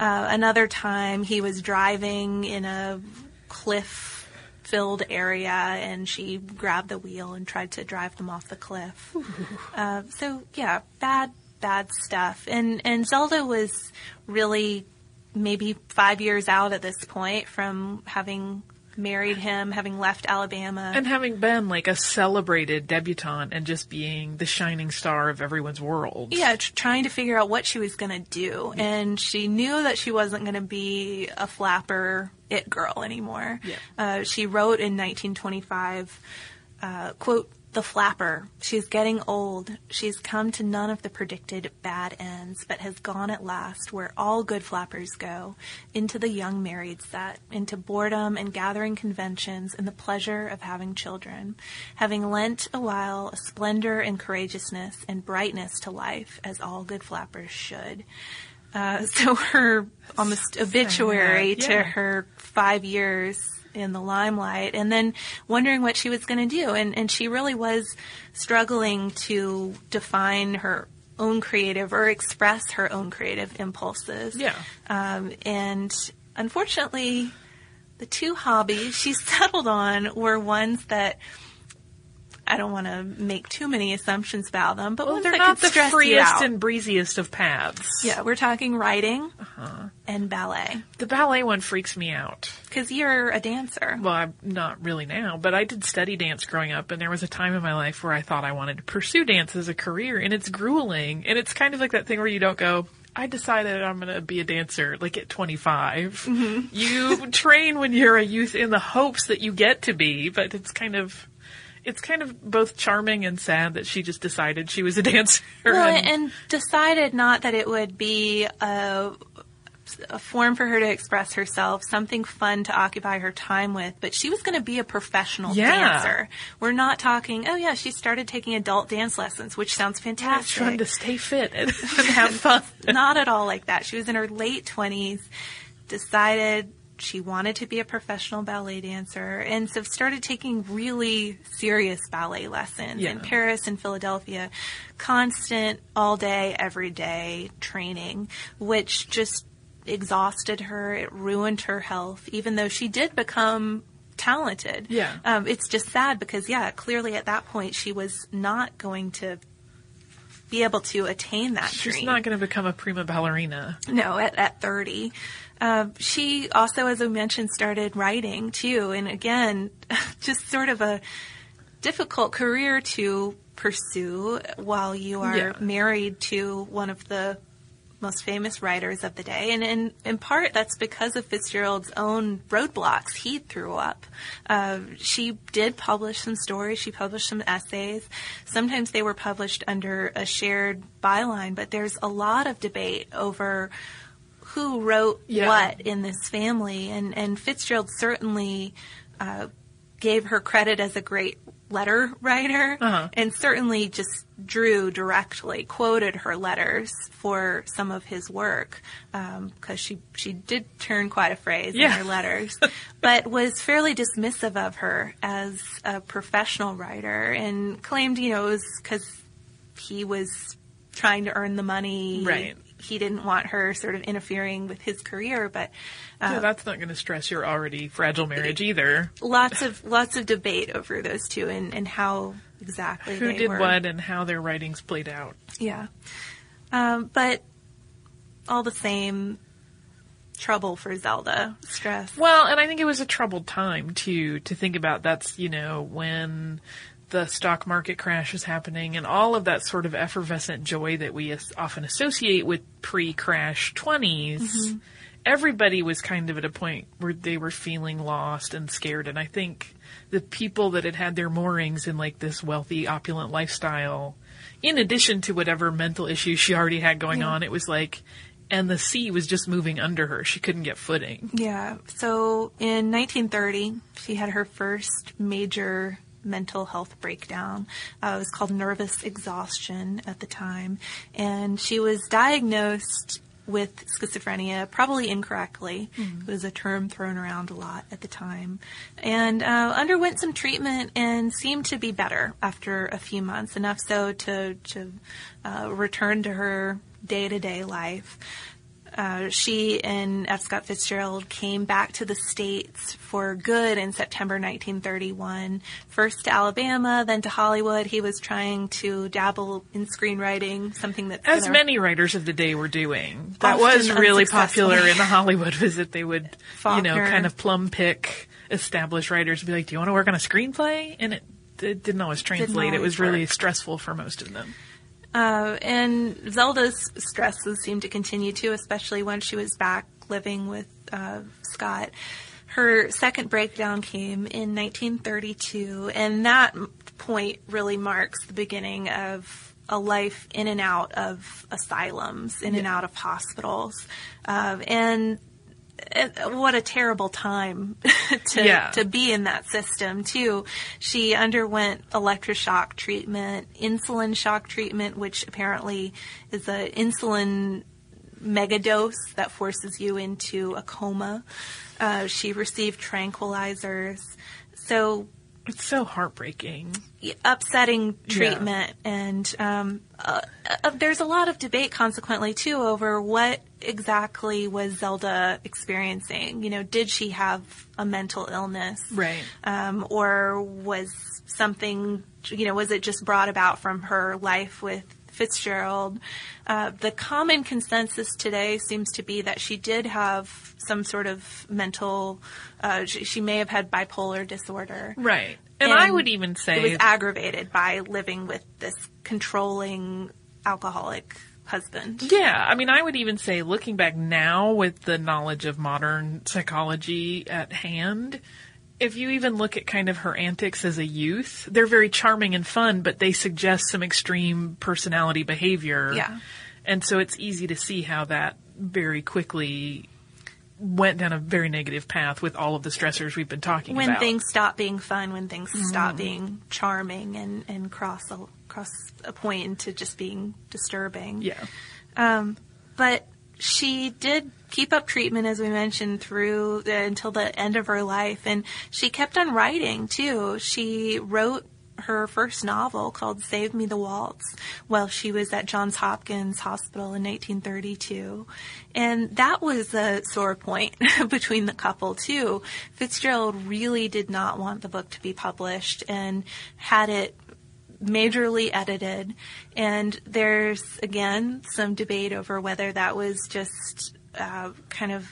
Speaker 3: Uh, another time, he was driving in a cliff filled area and she grabbed the wheel and tried to drive them off the cliff. Uh, so yeah, bad, bad stuff. And and Zelda was really maybe five years out at this point from having married him, having left Alabama.
Speaker 1: And having been like a celebrated debutante and just being the shining star of everyone's world.
Speaker 3: yeah, tr- trying to figure out what she was going to do. And she knew that she wasn't going to be a flapper it girl anymore.
Speaker 1: Yeah.
Speaker 3: Uh, she wrote in 1925, uh, quote, the flapper. She's getting old. She's come to none of the predicted bad ends, but has gone at last where all good flappers go, into the young married set, into boredom and gathering conventions and the pleasure of having children, having lent a while a splendor and courageousness and brightness to life, as all good flappers should. Uh, so her almost obituary
Speaker 1: yeah.
Speaker 3: to her five years in the limelight and then wondering what she was going to do. And, and she really was struggling to define her own creative or express her own creative impulses.
Speaker 1: Yeah.
Speaker 3: Um, and unfortunately, the two hobbies she settled on were ones that I don't want to make too many assumptions about them, but
Speaker 1: Well, they're not the freest and breeziest of paths.
Speaker 3: Yeah, we're talking writing
Speaker 1: Uh-huh.
Speaker 3: and ballet.
Speaker 1: The ballet one freaks me out.
Speaker 3: Because you're a dancer.
Speaker 1: Well, I'm not really now, but I did study dance growing up, and there was a time in my life where I thought I wanted to pursue dance as a career, and it's grueling. And it's kind of like that thing where you don't go, I decided I'm going to be a dancer like at 25. You train when you're a youth in the hopes that you get to be, but it's kind of. It's kind of both charming and sad that she just decided she was a dancer.
Speaker 3: Well,
Speaker 1: and-
Speaker 3: and decided not that it would be a, a form for her to express herself, something fun to occupy her time with, but she was going to be a professional
Speaker 1: Yeah.
Speaker 3: dancer. We're not talking, oh yeah, she started taking adult dance lessons, which sounds fantastic.
Speaker 1: trying to stay fit and, and have fun.
Speaker 3: not at all like that. She was in her late 20s, decided she wanted to be a professional ballet dancer, and so started taking really serious ballet lessons in Paris and Philadelphia. Constant, all day, every day training, which just exhausted her. It ruined her health, even though she did become talented.
Speaker 1: Yeah.
Speaker 3: Um, it's just sad because, yeah, clearly at that point she was not going to be able to attain that
Speaker 1: She's
Speaker 3: dream.
Speaker 1: not going to become a prima ballerina.
Speaker 3: No, at, at 30. Uh, she also, as I mentioned, started writing too. And again, just sort of a difficult career to pursue while you are
Speaker 1: Yeah.
Speaker 3: married to one of the most famous writers of the day. And in, in part, that's because of Fitzgerald's own roadblocks he threw up. Uh, she did publish some stories. She published some essays. Sometimes they were published under a shared byline, but there's a lot of debate over who wrote
Speaker 1: Yeah.
Speaker 3: what in this family. And, and Fitzgerald certainly uh, gave her credit as a great letter writer
Speaker 1: Uh-huh.
Speaker 3: and certainly just drew directly, quoted her letters for some of his work because she, she did turn quite a phrase in her letters, but was fairly dismissive of her as a professional writer and claimed, you know, it was because he was trying to earn the money.
Speaker 1: Right.
Speaker 3: He didn't want her sort of interfering with his career, but
Speaker 1: yeah, that's not going to stress your already fragile marriage either.
Speaker 3: lots of lots of debate over those two and, and how exactly
Speaker 1: Who did
Speaker 3: were.
Speaker 1: what and how their writings played out.
Speaker 3: Yeah. Um, but all the same, trouble for Zelda. Stress.
Speaker 1: Well, and I think it was a troubled time too to think about. That's you know when the stock market crash is happening and all of that sort of effervescent joy that we as- often associate with pre-crash 20s. Mm-hmm. Everybody was kind of at a point where they were feeling lost and scared, and I think the people that had had their moorings in like this wealthy, opulent lifestyle, in addition to whatever mental issues she already had going on, it was like, and the sea was just moving under her. She couldn't get footing.
Speaker 3: Yeah. So in 1930, she had her first major mental health breakdown. Uh, it was called nervous exhaustion at the time. And she was diagnosed with schizophrenia, probably incorrectly. It was a term thrown around a lot at the time. And uh, underwent some treatment and seemed to be better after a few months, enough so to, to uh, return to her day to day life. Uh, she and F. Scott Fitzgerald came back to the States for good in September 1931. First to Alabama, then to Hollywood. He was trying to dabble in screenwriting, something that.
Speaker 1: As many writers of the day were doing. That was really popular in the Hollywood visit. They would, you know, kind of plum pick established writers and be like, do you want to work on a screenplay? And it, it didn't always translate. it
Speaker 3: always
Speaker 1: was really stressful for most of them.
Speaker 3: Uh, and Zelda's stresses seemed to continue too, especially when she was back living with uh, Scott. Her second breakdown came in 1932, and that point really marks the beginning of a life in and out of asylums, in and out of hospitals, uh, and what a terrible time to
Speaker 1: Yeah.
Speaker 3: to be in that system too. She underwent electroshock treatment, insulin shock treatment, which apparently is a insulin megadose that forces you into a coma. Uh, she received tranquilizers. So
Speaker 1: It's so heartbreaking.
Speaker 3: upsetting treatment and um, uh, uh, there's a lot of debate consequently too over what exactly was zelda experiencing you know did she have a mental illness
Speaker 1: Right.
Speaker 3: um, or was something you know was it just brought about from her life with Fitzgerald. Uh, the common consensus today seems to be that she did have some sort of mental. Uh, she, she may have had bipolar disorder.
Speaker 1: Right. And, I would even say It
Speaker 3: was aggravated by living with this controlling alcoholic husband.
Speaker 1: Yeah, I mean, I would even say, looking back now with the knowledge of modern psychology at hand, if you even look at kind of her antics as a youth, they're very charming and fun, but they suggest some extreme personality behavior.
Speaker 3: Yeah.
Speaker 1: And so it's easy to see how that very quickly went down a very negative path with all of the stressors we've been talking
Speaker 3: When
Speaker 1: about.
Speaker 3: When things stop being fun, when things stop
Speaker 1: Mm-hmm.
Speaker 3: being charming and, and cross a cross a point into just being disturbing.
Speaker 1: yeah.
Speaker 3: Um, but she did keep up treatment, as we mentioned, through the, until the end of her life, and she kept on writing too. She wrote her first novel called Save Me the Waltz while she was at Johns Hopkins Hospital in 1932. And that was a sore point between the couple too. Fitzgerald really did not want the book to be published and had it majorly edited, and there's again some debate over whether that was just uh, kind of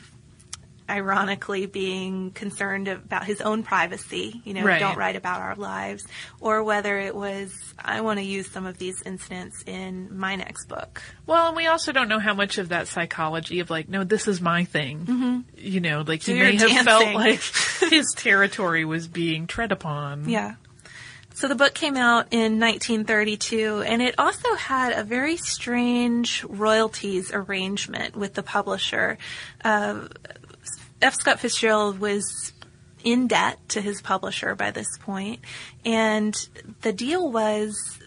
Speaker 3: ironically being concerned about his own privacy, you know,
Speaker 1: Right.
Speaker 3: don't write about our lives, or whether it was, I want to use some of these incidents in my next book.
Speaker 1: Well, and we also don't know how much of that psychology of like, no, this is my thing. You know, like he may have felt like his territory was being tread upon.
Speaker 3: Yeah. So the book came out in 1932, and it also had a very strange royalties arrangement with the publisher. Uh, F. Scott Fitzgerald was in debt to his publisher by this point, and the deal was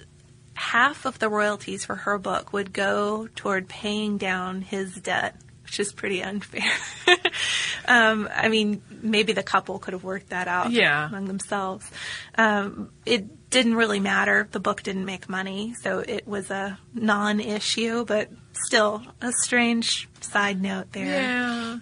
Speaker 3: half of the royalties for her book would go toward paying down his debt, which is pretty unfair. um, I mean, maybe the couple could have worked that out
Speaker 1: Yeah.
Speaker 3: among themselves. Um, it didn't really matter. The book didn't make money, so it was a non-issue, but still a strange side note there.
Speaker 1: Yeah.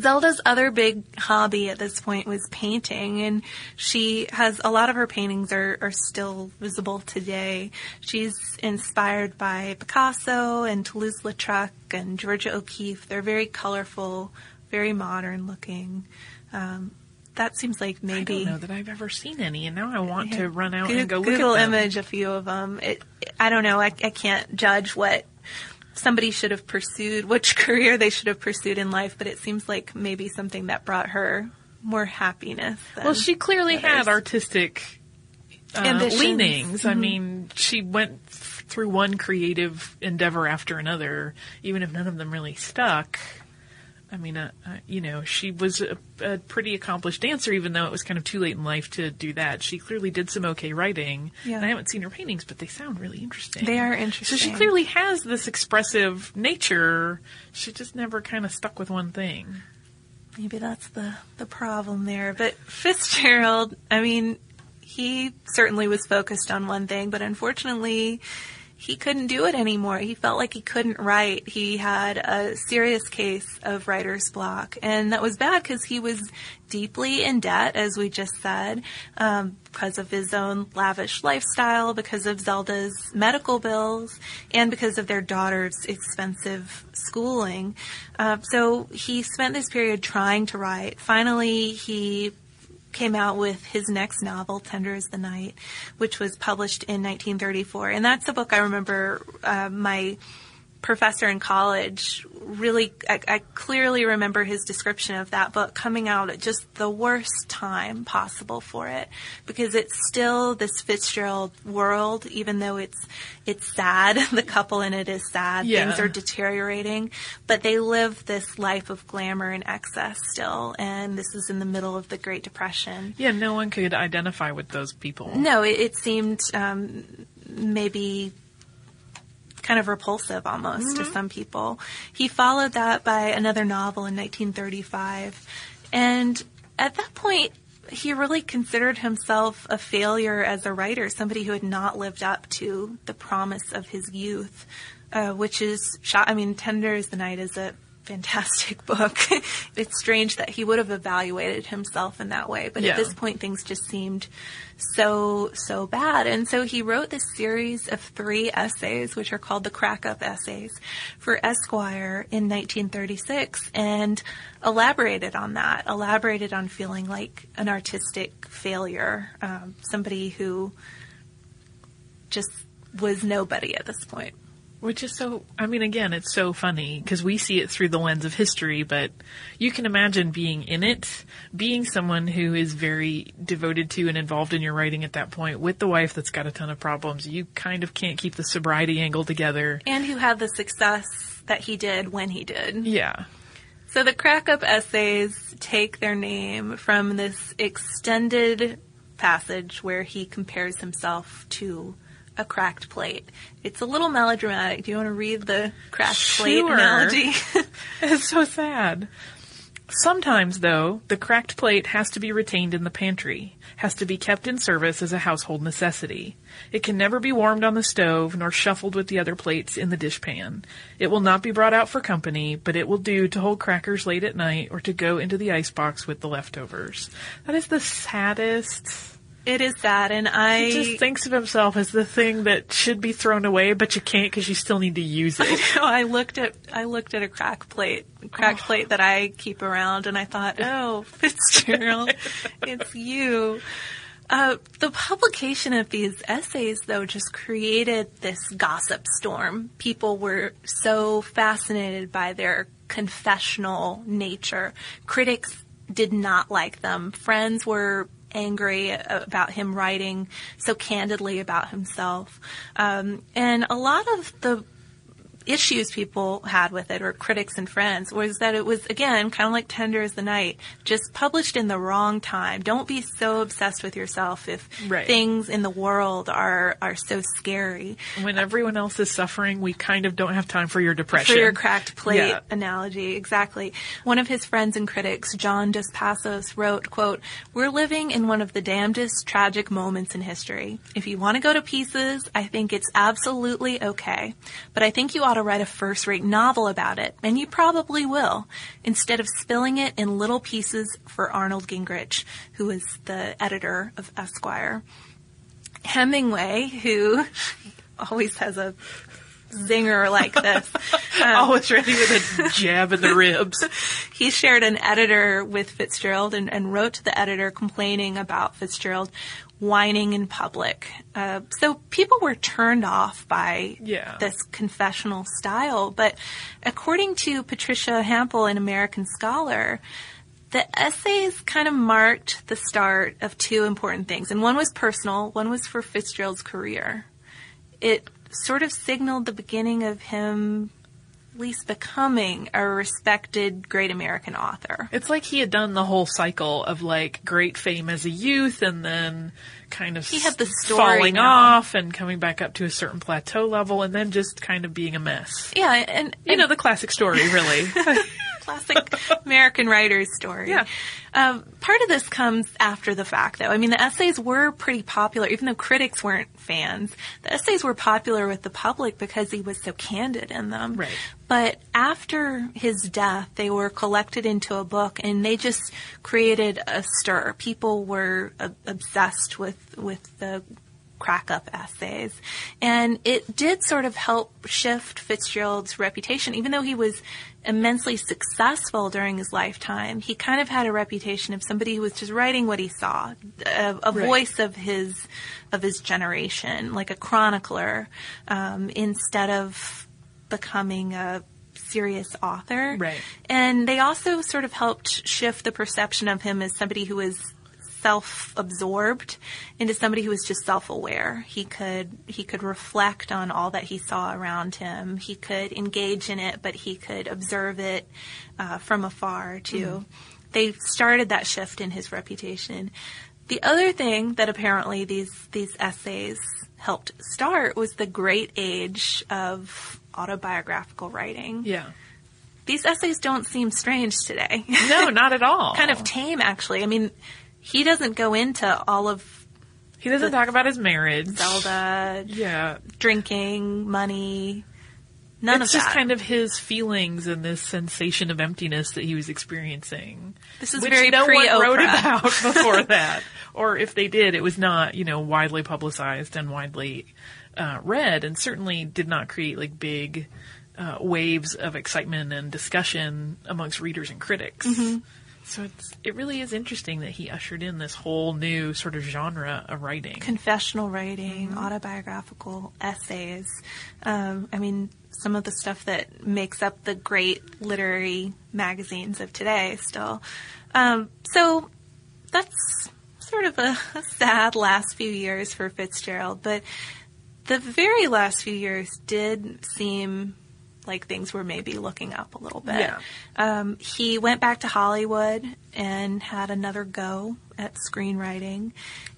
Speaker 3: Zelda's other big hobby at this point was painting, and she has a lot of her paintings are, are still visible today. She's inspired by Picasso and Toulouse-Lautrec and Georgia O'Keeffe. They're very colorful, very modern looking. Um, that seems like maybe.
Speaker 1: I don't know that I've ever seen any, and now I want
Speaker 3: yeah.
Speaker 1: to run out and go look
Speaker 3: Google
Speaker 1: at them.
Speaker 3: image a few of them. It, I don't know. I, I can't judge what somebody should have pursued, which career they should have pursued in life, but it seems like maybe something that brought her more happiness.
Speaker 1: Well, she clearly had artistic uh, leanings. I mean, she went f- through one creative endeavor after another, even if none of them really stuck. I mean, uh, uh, you know, she was a, a pretty accomplished dancer, even though it was kind of too late in life to do that. She clearly did some okay writing.
Speaker 3: Yeah.
Speaker 1: And I haven't seen her paintings, but they sound really interesting.
Speaker 3: They are interesting.
Speaker 1: So she clearly has this expressive nature. She just never kind of stuck with one thing.
Speaker 3: Maybe that's the, the problem there. But Fitzgerald, I mean, he certainly was focused on one thing, but unfortunately, he couldn't do it anymore. He felt like he couldn't write. He had a serious case of writer's block, and that was bad because he was deeply in debt, as we just said, um, because of his own lavish lifestyle, because of Zelda's medical bills, and because of their daughter's expensive schooling. Uh, so he spent this period trying to write. Finally, he came out with his next novel, Tender Is the Night, which was published in 1934. And that's a book I remember uh, my professor in college really, I, I clearly remember his description of that book coming out at just the worst time possible for it because it's still this Fitzgerald world, even though it's, it's sad. The couple in it is sad.
Speaker 1: Yeah.
Speaker 3: Things are deteriorating, but they live this life of glamour and excess still. And this is in the middle of the Great Depression.
Speaker 1: Yeah, no one could identify with those people.
Speaker 3: No, it, it seemed um, maybe kind of repulsive almost to some people. He followed that by another novel in 1935. And at that point, he really considered himself a failure as a writer, somebody who had not lived up to the promise of his youth, uh, which is, sho- I mean, Tender Is the Night is a fantastic book. it's strange that he would have evaluated himself in that way, but
Speaker 1: Yeah.
Speaker 3: at this point things just seemed so so bad and so he wrote this series of three essays which are called the crack up essays for esquire in 1936 and elaborated on that elaborated on feeling like an artistic failure um, somebody who just was nobody at this point
Speaker 1: Which is so, I mean, again, it's so funny because we see it through the lens of history, but you can imagine being in it, being someone who is very devoted to and involved in your writing at that point with the wife that's got a ton of problems. You kind of can't keep the sobriety angle together.
Speaker 3: and who had the success that he did when he did
Speaker 1: Yeah.
Speaker 3: So the crack up essays take their name from this extended passage where he compares himself to a cracked plate. It's a little melodramatic. Do you want to read the cracked plate
Speaker 1: Sure.
Speaker 3: analogy?
Speaker 1: It's so sad. Sometimes, though, the cracked plate has to be retained in the pantry, has to be kept in service as a household necessity. It can never be warmed on the stove nor shuffled with the other plates in the dishpan. It will not be brought out for company, but it will do to hold crackers late at night or to go into the icebox with the leftovers. That is the saddest
Speaker 3: It is sad, and I
Speaker 1: He just thinks of himself as the thing that should be thrown away, but you can't because you still need to use it.
Speaker 3: know, I looked at I looked at a crack plate, cracked plate that I keep around, and I thought, oh, Fitzgerald, it's you. Uh, the publication of these essays, though, just created this gossip storm. People were so fascinated by their confessional nature. Critics did not like them. Friends were angry about him writing so candidly about himself. Um, and a lot of the issues people had with it, or critics and friends, was that it was, again, kind of like Tender Is the Night, just published in the wrong time. Don't be so obsessed with yourself if
Speaker 1: Right.
Speaker 3: things in the world are, are so scary.
Speaker 1: when everyone else is suffering, we kind of don't have time for your depression.
Speaker 3: For your cracked plate
Speaker 1: Yeah.
Speaker 3: analogy, exactly. One of his friends and critics, John Dos Passos, wrote, quote, We're living in one of the damnedest tragic moments in history. If you want to go to pieces, I think it's absolutely okay. But I think you ought to write a first-rate novel about it, and you probably will, instead of spilling it in little pieces for Arnold Gingrich, who is the editor of Esquire. Hemingway, who always has a zinger like this.
Speaker 1: Um, always ready with a jab in the ribs.
Speaker 3: he shared an editor with Fitzgerald and, and wrote to the editor complaining about Fitzgerald whining in public. Uh, so people were turned off by
Speaker 1: Yeah.
Speaker 3: this confessional style. But according to Patricia Hampl, an American scholar, the essays kind of marked the start of two important things. And one was personal, one was for Fitzgerald's career. It sort of signaled the beginning of him least becoming a respected great American author.
Speaker 1: It's like he had done the whole cycle of like great fame as a youth and then kind of
Speaker 3: He had the story
Speaker 1: falling
Speaker 3: now.
Speaker 1: off and coming back up to a certain plateau level and then just kind of being a mess.
Speaker 3: Yeah, and,
Speaker 1: You know, the classic story, really.
Speaker 3: classic American writer's story.
Speaker 1: Yeah.
Speaker 3: Um, part of this comes after the fact, though. I mean, the essays were pretty popular, even though critics weren't fans. The essays were popular with the public because he was so candid in them.
Speaker 1: Right.
Speaker 3: But after his death, they were collected into a book, and they just created a stir. People were uh, obsessed with with the crack up essays. And it did sort of help shift Fitzgerald's reputation. Even though he was immensely successful during his lifetime, he kind of had a reputation of somebody who was just writing what he saw, a, a
Speaker 1: Right.
Speaker 3: voice of his of his generation, like a chronicler, um, instead of becoming a serious author.
Speaker 1: Right.
Speaker 3: And they also sort of helped shift the perception of him as somebody who was self-absorbed into somebody who was just self-aware. He could he could reflect on all that he saw around him. He could engage in it, but he could observe it uh, from afar too. They started that shift in his reputation. The other thing that apparently these these essays helped start was the great age of autobiographical writing.
Speaker 1: yeah.
Speaker 3: These essays don't seem strange today.
Speaker 1: No, not at all.
Speaker 3: kind of tame, actually. I mean, he doesn't go into all of
Speaker 1: He doesn't talk about his marriage.
Speaker 3: Zelda,
Speaker 1: Yeah.
Speaker 3: drinking, money, none of that.
Speaker 1: it's
Speaker 3: of
Speaker 1: just
Speaker 3: that.
Speaker 1: kind of his feelings and this sensation of emptiness that he was experiencing.
Speaker 3: This is
Speaker 1: which
Speaker 3: very
Speaker 1: no one wrote about before that, or if they did, it was not you know widely publicized and widely uh, read, and certainly did not create like big uh, waves of excitement and discussion amongst readers and critics.
Speaker 3: Mm-hmm.
Speaker 1: So it's it really is interesting that he ushered in this whole new sort of genre of writing.
Speaker 3: confessional writing,
Speaker 1: Mm-hmm.
Speaker 3: autobiographical essays. Um, I mean, some of the stuff that makes up the great literary magazines of today still. Um, so that's sort of a, a sad last few years for Fitzgerald, but the very last few years did seem like things were maybe looking up a little bit.
Speaker 1: Yeah.
Speaker 3: Um, he went back to Hollywood and had another go at screenwriting,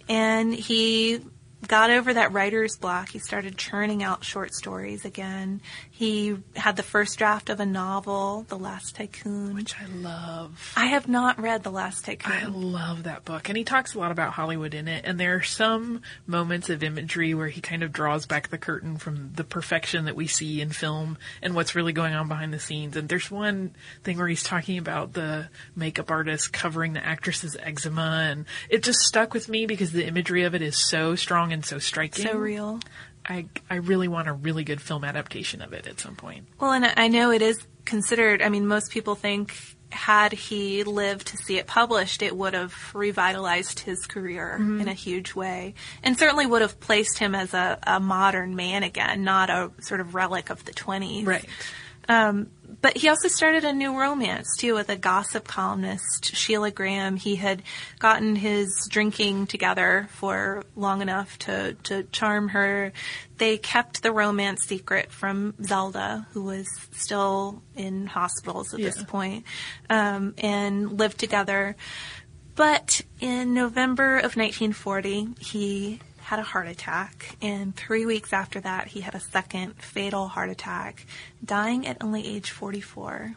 Speaker 3: and he got over that writer's block. He started churning out short stories again. He had the first draft of a novel, The Last Tycoon.
Speaker 5: Which I love.
Speaker 3: I have not read The Last Tycoon.
Speaker 5: I love that book. And he talks a lot about Hollywood in it. And there are some moments of imagery where he kind of draws back the curtain from the perfection that we see in film and what's really going on behind the scenes. And there's one thing where he's talking about the makeup artist covering the actress's eczema. And it just stuck with me because the imagery of it is so strong and so striking.
Speaker 3: so real.
Speaker 5: I, I really want a really good film adaptation of it at some point.
Speaker 3: Well, and I know it is considered, I mean, most people think had he lived to see it published, it would have revitalized his career in a huge way. And certainly would have placed him as a, a modern man again, not a sort of relic of the 20s. Um, but he also started a new romance too with a gossip columnist, Sheilah Graham. He had gotten his drinking together for long enough to, to charm her. They kept the romance secret from Zelda, who was still in hospitals at this point, um, and lived together. But in November of 1940, he had a heart attack, and three weeks after that, he had a second fatal heart attack, dying at only age 44.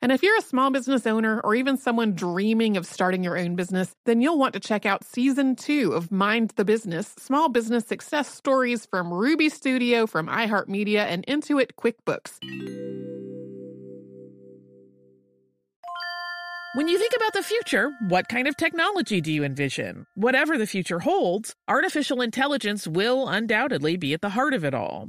Speaker 4: And if you're a small business owner or even someone dreaming of starting your own business, then you'll want to check out season two of Mind the Business Small Business Success Stories from Ruby Studio, from iHeartMedia, and Intuit QuickBooks.
Speaker 5: When you think about the future, what kind of technology do you envision? Whatever the future holds, artificial intelligence will undoubtedly be at the heart of it all.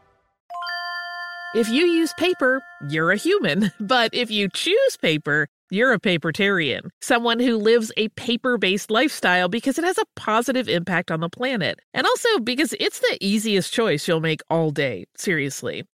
Speaker 5: If you use paper, you're a human. But if you choose paper, you're a papertarian, someone who lives a paper based lifestyle because it has a positive impact on the planet. And also because it's the easiest choice you'll make all day. Seriously.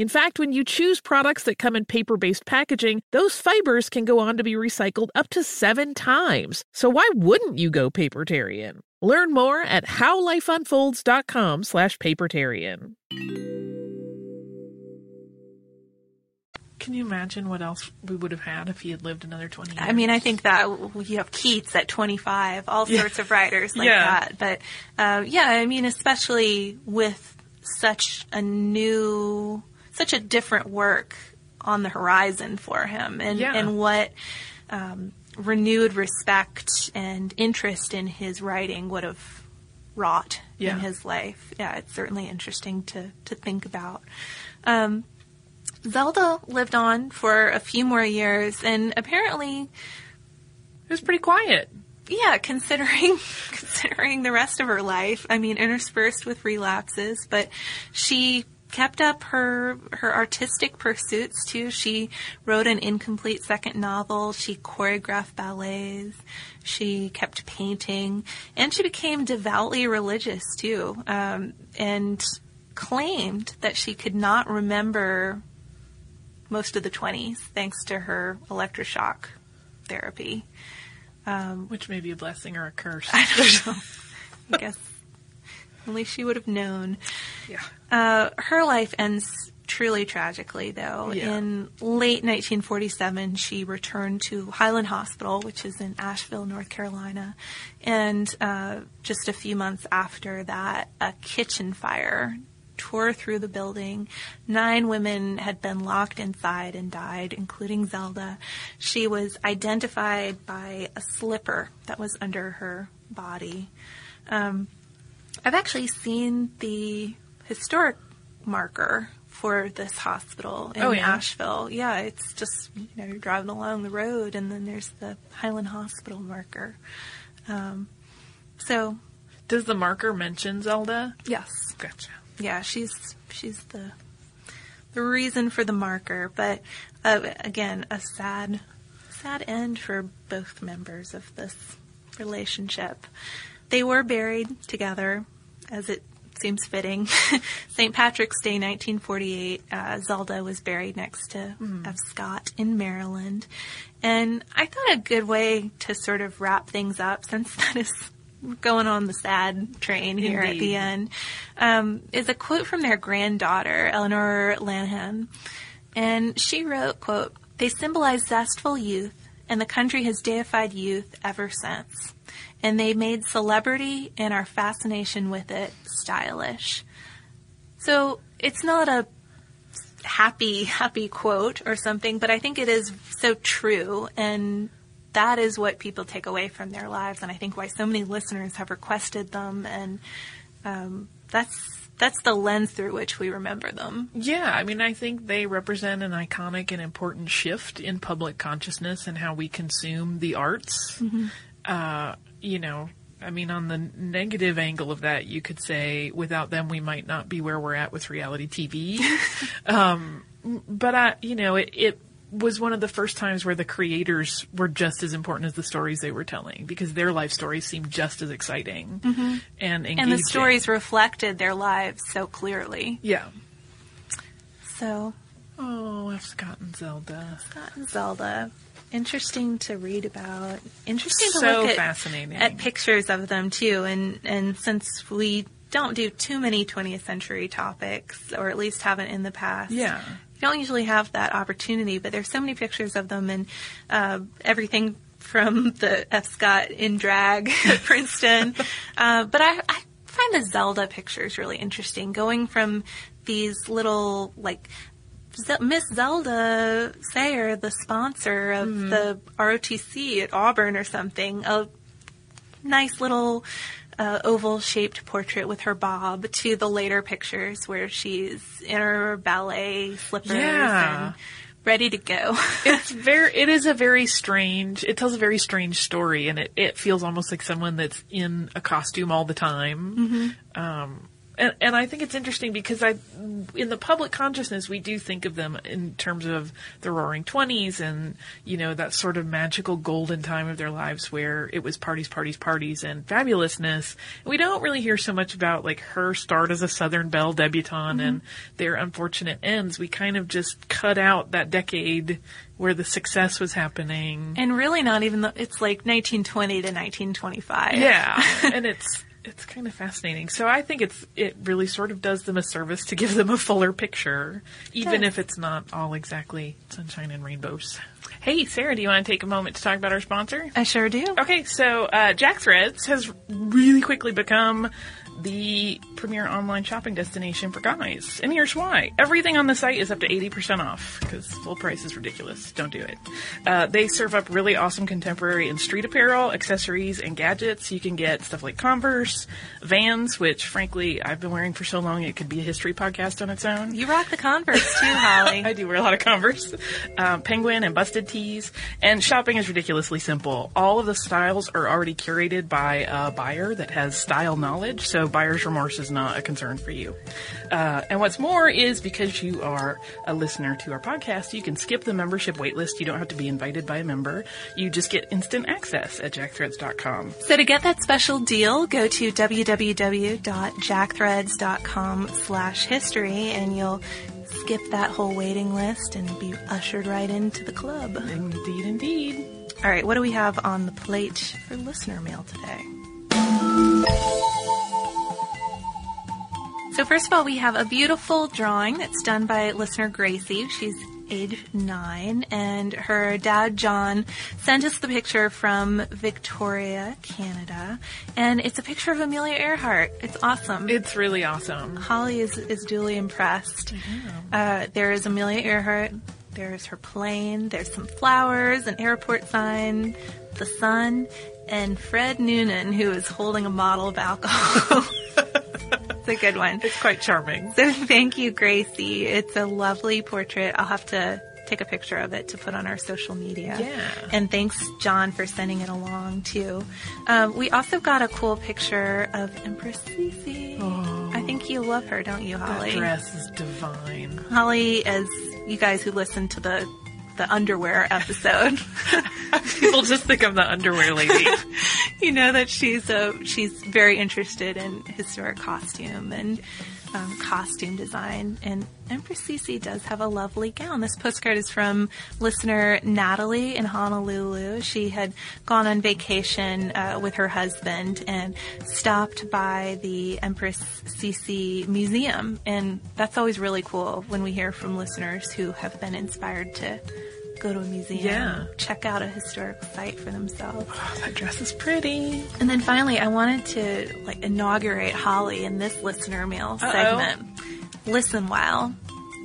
Speaker 5: In fact, when you choose products that come in paper based packaging, those fibers can go on to be recycled up to seven times. So why wouldn't you go papertarian? Learn more at howlifeunfolds.com slash papertarian.
Speaker 1: Can you imagine what else we would have had if he had lived another 20 years?
Speaker 3: I mean, I think that you have Keats at 25, all
Speaker 1: Yeah.
Speaker 3: sorts of writers like
Speaker 1: Yeah.
Speaker 3: that. But uh, yeah, I mean, especially with such a new, such a different work on the horizon for him, and
Speaker 1: Yeah.
Speaker 3: and what um, renewed respect and interest in his writing would have wrought
Speaker 1: Yeah.
Speaker 3: in his life. Yeah, it's certainly interesting to to think about. Um, Zelda lived on for a few more years, and apparently,
Speaker 1: it was pretty quiet.
Speaker 3: yeah, considering considering the rest of her life, I mean, interspersed with relapses, but she kept up her her artistic pursuits too. She wrote an incomplete second novel. She choreographed ballets. She kept painting, and she became devoutly religious too, um, and claimed that she could not remember most of the 20s thanks to her electroshock therapy.
Speaker 1: Which may be a blessing or a curse.
Speaker 3: I don't know. I guess only she would have known.
Speaker 1: yeah.
Speaker 3: Uh, her life ends truly tragically, though.
Speaker 1: Yeah.
Speaker 3: In late 1947, she returned to Highland Hospital, which is in Asheville, North Carolina. And uh, just a few months after that, a kitchen fire tore through the building. Nine women had been locked inside and died, including Zelda. She was identified by a slipper that was under her body. Um, I've actually seen the historic marker for this hospital in
Speaker 1: Oh, yeah?
Speaker 3: Asheville. Yeah, it's just you know you're driving along the road and then there's the Highland Hospital marker. Um, so
Speaker 1: Does the marker mention Zelda?
Speaker 3: yes,
Speaker 1: Gotcha.
Speaker 3: yeah, she's she's the the reason for the marker. But uh, again, a sad sad end for both members of this relationship. They were buried together, as it seems fitting. St. Patrick's Day, 1948. Uh, Zelda was buried next to F. Scott in Maryland, and I thought a good way to sort of wrap things up, since that is going on the sad train here at the end, um, is a quote from their granddaughter, Eleanor Lanahan. And she wrote, quote, They symbolize zestful youth, and the country has deified youth ever since. And they made celebrity and our fascination with it stylish. So it's not a happy, happy quote or something, but I think it is so true. And that is what people take away from their lives. And I think why so many listeners have requested them. And um, that's, that's the lens through which we remember them.
Speaker 1: Yeah, I mean, I think they represent an iconic and important shift in public consciousness and how we consume the arts. Uh, you know, I mean, on the negative angle of that, you could say without them, we might not be where we're at with reality TV. um, but I, you know, it, it was one of the first times where the creators were just as important as the stories they were telling because their life stories seemed just as exciting and engaging.
Speaker 3: And the stories reflected their lives so clearly.
Speaker 1: yeah.
Speaker 3: So,
Speaker 1: Oh, F. Scott and Zelda.
Speaker 3: Scott and Zelda. Interesting to read about. Interesting to
Speaker 1: So
Speaker 3: look at,
Speaker 1: fascinating.
Speaker 3: at pictures of them too. And and since we don't do too many 20th century topics, or at least haven't in the past,
Speaker 1: Yeah.
Speaker 3: you don't usually have that opportunity. But there's so many pictures of them, and uh, everything from the F. Scott in drag at Princeton. uh, but I, I find the Zelda pictures really interesting, going from these little like Miss Zelda Sayre, the sponsor of the ROTC at Auburn or something, a nice little uh, oval shaped portrait with her bob to the later pictures where she's in her ballet slippers
Speaker 1: Yeah.
Speaker 3: and ready to go.
Speaker 1: it's very it is a very strange it tells a very strange story and it, it feels almost like someone that's in a costume all the time um and, and I think it's interesting because I, in the public consciousness, we do think of them in terms of the Roaring Twenties and you know that sort of magical golden time of their lives where it was parties, parties, parties, and fabulousness. We don't really hear so much about like her start as a Southern Belle debutante mm-hmm. and their unfortunate ends. We kind of just cut out that decade where the success was happening.
Speaker 3: and really not even, the, it's like 1920 to 1925.
Speaker 1: Yeah, and it's It's kind of fascinating. So I think it's it really sort of does them a service to give them a fuller picture, even if it's not all exactly sunshine and rainbows. Hey, Sarah, do you want to take a moment to talk about our sponsor?
Speaker 3: I sure do.
Speaker 1: Okay, so uh, JackThreads has really quickly become the premier online shopping destination for guys. And here's why. Everything on the site is up to 80% off because full price is ridiculous. Don't do it. Uh, they serve up really awesome contemporary and street apparel, accessories, and gadgets. You can get stuff like Converse, Vans, which frankly I've been wearing for so long it could be a history podcast on its own.
Speaker 3: You rock the Converse too, Holly.
Speaker 1: I do wear a lot of Converse, um, Penguin and busted tees, and shopping is ridiculously simple. All of the styles are already curated by a buyer that has style knowledge, so buyer's remorse is not a concern for you. Uh, and what's more is because you are a listener to our podcast, you can skip the membership waitlist. You don't have to be invited by a member. You just get instant access at jackthreads.com.
Speaker 3: So to get that special deal, go to www.jackthreads.com slash history and you'll skip that whole waiting list and be ushered right into the club.
Speaker 1: Indeed, indeed.
Speaker 3: All right, what do we have on the plate for listener mail today? So first of all, we have a beautiful drawing that's done by listener Gracie. She's age nine, and her dad John sent us the picture from Victoria, Canada, and it's a picture of Amelia Earhart. It's awesome.
Speaker 1: It's really awesome.
Speaker 3: Holly is, is duly impressed. Uh, there is Amelia Earhart. There's her plane. There's some flowers, an airport sign, the sun, and Fred Noonan, who is holding a bottle of alcohol. it's a good one.
Speaker 1: It's quite charming.
Speaker 3: So thank you, Gracie. It's a lovely portrait. I'll have to take a picture of it to put on our social media.
Speaker 1: Yeah.
Speaker 3: And thanks, John, for sending it along too. Um, we also got a cool picture of Empress Sisi. I think you love her, don't you,
Speaker 1: That
Speaker 3: Holly?
Speaker 1: dress is divine.
Speaker 3: Holly, as you guys who listen to the the underwear episode,
Speaker 1: People just think I'm the underwear lady.
Speaker 3: you know that she's a she's very interested in historic costume and um, costume design. And Empress Sisi does have a lovely gown. This postcard is from listener Natalie in Honolulu. She had gone on vacation uh, with her husband and stopped by the Empress Sisi Museum, and that's always really cool when we hear from listeners who have been inspired to. Go to a museum,
Speaker 1: Yeah.
Speaker 3: check out a historic site for themselves.
Speaker 1: Oh, that dress is pretty.
Speaker 3: And then finally, I wanted to like inaugurate Holly in this listener mail segment. Listen, while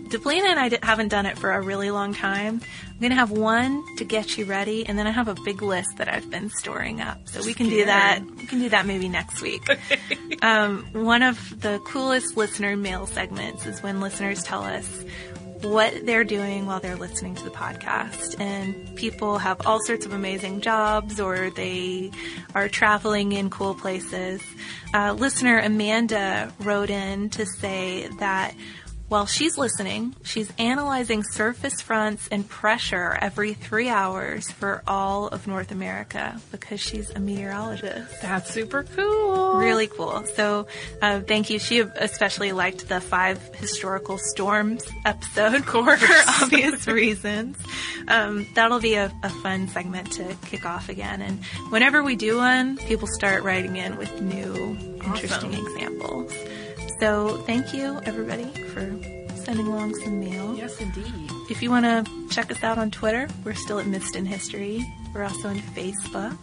Speaker 3: Deblina and I haven't done it for a really long time. I'm gonna have one to get you ready, and then I have a big list that I've been storing up. So we can do that. We can do that maybe next week. um, one of the coolest listener mail segments is when listeners tell us what they're doing while they're listening to the podcast. And people have all sorts of amazing jobs or they are traveling in cool places. Uh, listener Amanda wrote in to say that while she's listening, she's analyzing surface fronts and pressure every three hours for all of North America because she's a meteorologist.
Speaker 1: That's super cool.
Speaker 3: Really cool. So, uh, thank you. She especially liked the five historical storms episode for obvious reasons. Um, that'll be a, a fun segment to kick off again. And whenever we do one, people start writing in with new, interesting examples. So, thank you everybody for sending along some mail.
Speaker 1: Yes, indeed.
Speaker 3: If you want to check us out on Twitter, we're still at Missed in History. We're also on Facebook.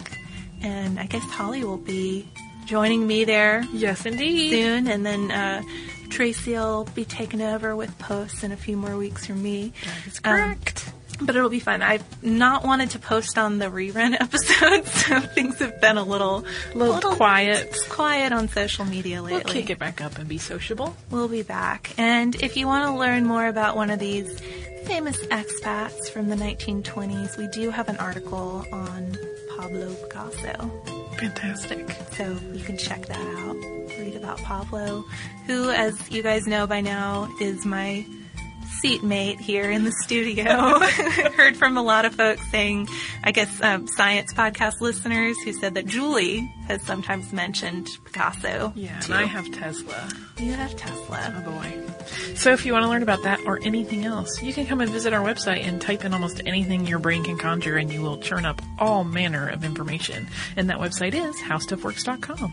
Speaker 3: And I guess Holly will be joining me there
Speaker 1: Yes, indeed.
Speaker 3: soon. And then uh, Tracy will be taking over with posts in a few more weeks from me.
Speaker 1: That's
Speaker 3: Um,
Speaker 1: correct.
Speaker 3: But it'll be fun. I've not wanted to post on the rerun episodes, so things have been a little,
Speaker 1: little quiet.
Speaker 3: quiet on social media lately.
Speaker 1: We'll kick it back up and be sociable.
Speaker 3: We'll be back. And if you want to learn more about one of these famous expats from the 1920s, we do have an article on Pablo Picasso.
Speaker 1: Fantastic.
Speaker 3: So you can check that out. Read about Pablo, who, as you guys know by now, is my seatmate here in the studio. Heard from a lot of folks saying, I guess, um, science podcast listeners who said that Julie has sometimes mentioned Picasso.
Speaker 1: Yeah, and. I have Tesla.
Speaker 3: You have Tesla.
Speaker 1: Oh boy. So if you want to learn about that or anything else, you can come and visit our website and type in almost anything your brain can conjure and you will churn up all manner of information. And that website is howstuffworks.com.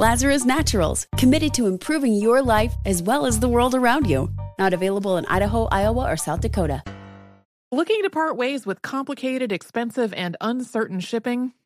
Speaker 6: Lazarus Naturals, committed to improving your life as well as the world around you. Not available in Idaho, Iowa, or South Dakota.
Speaker 4: Looking to part ways with complicated, expensive, and uncertain shipping?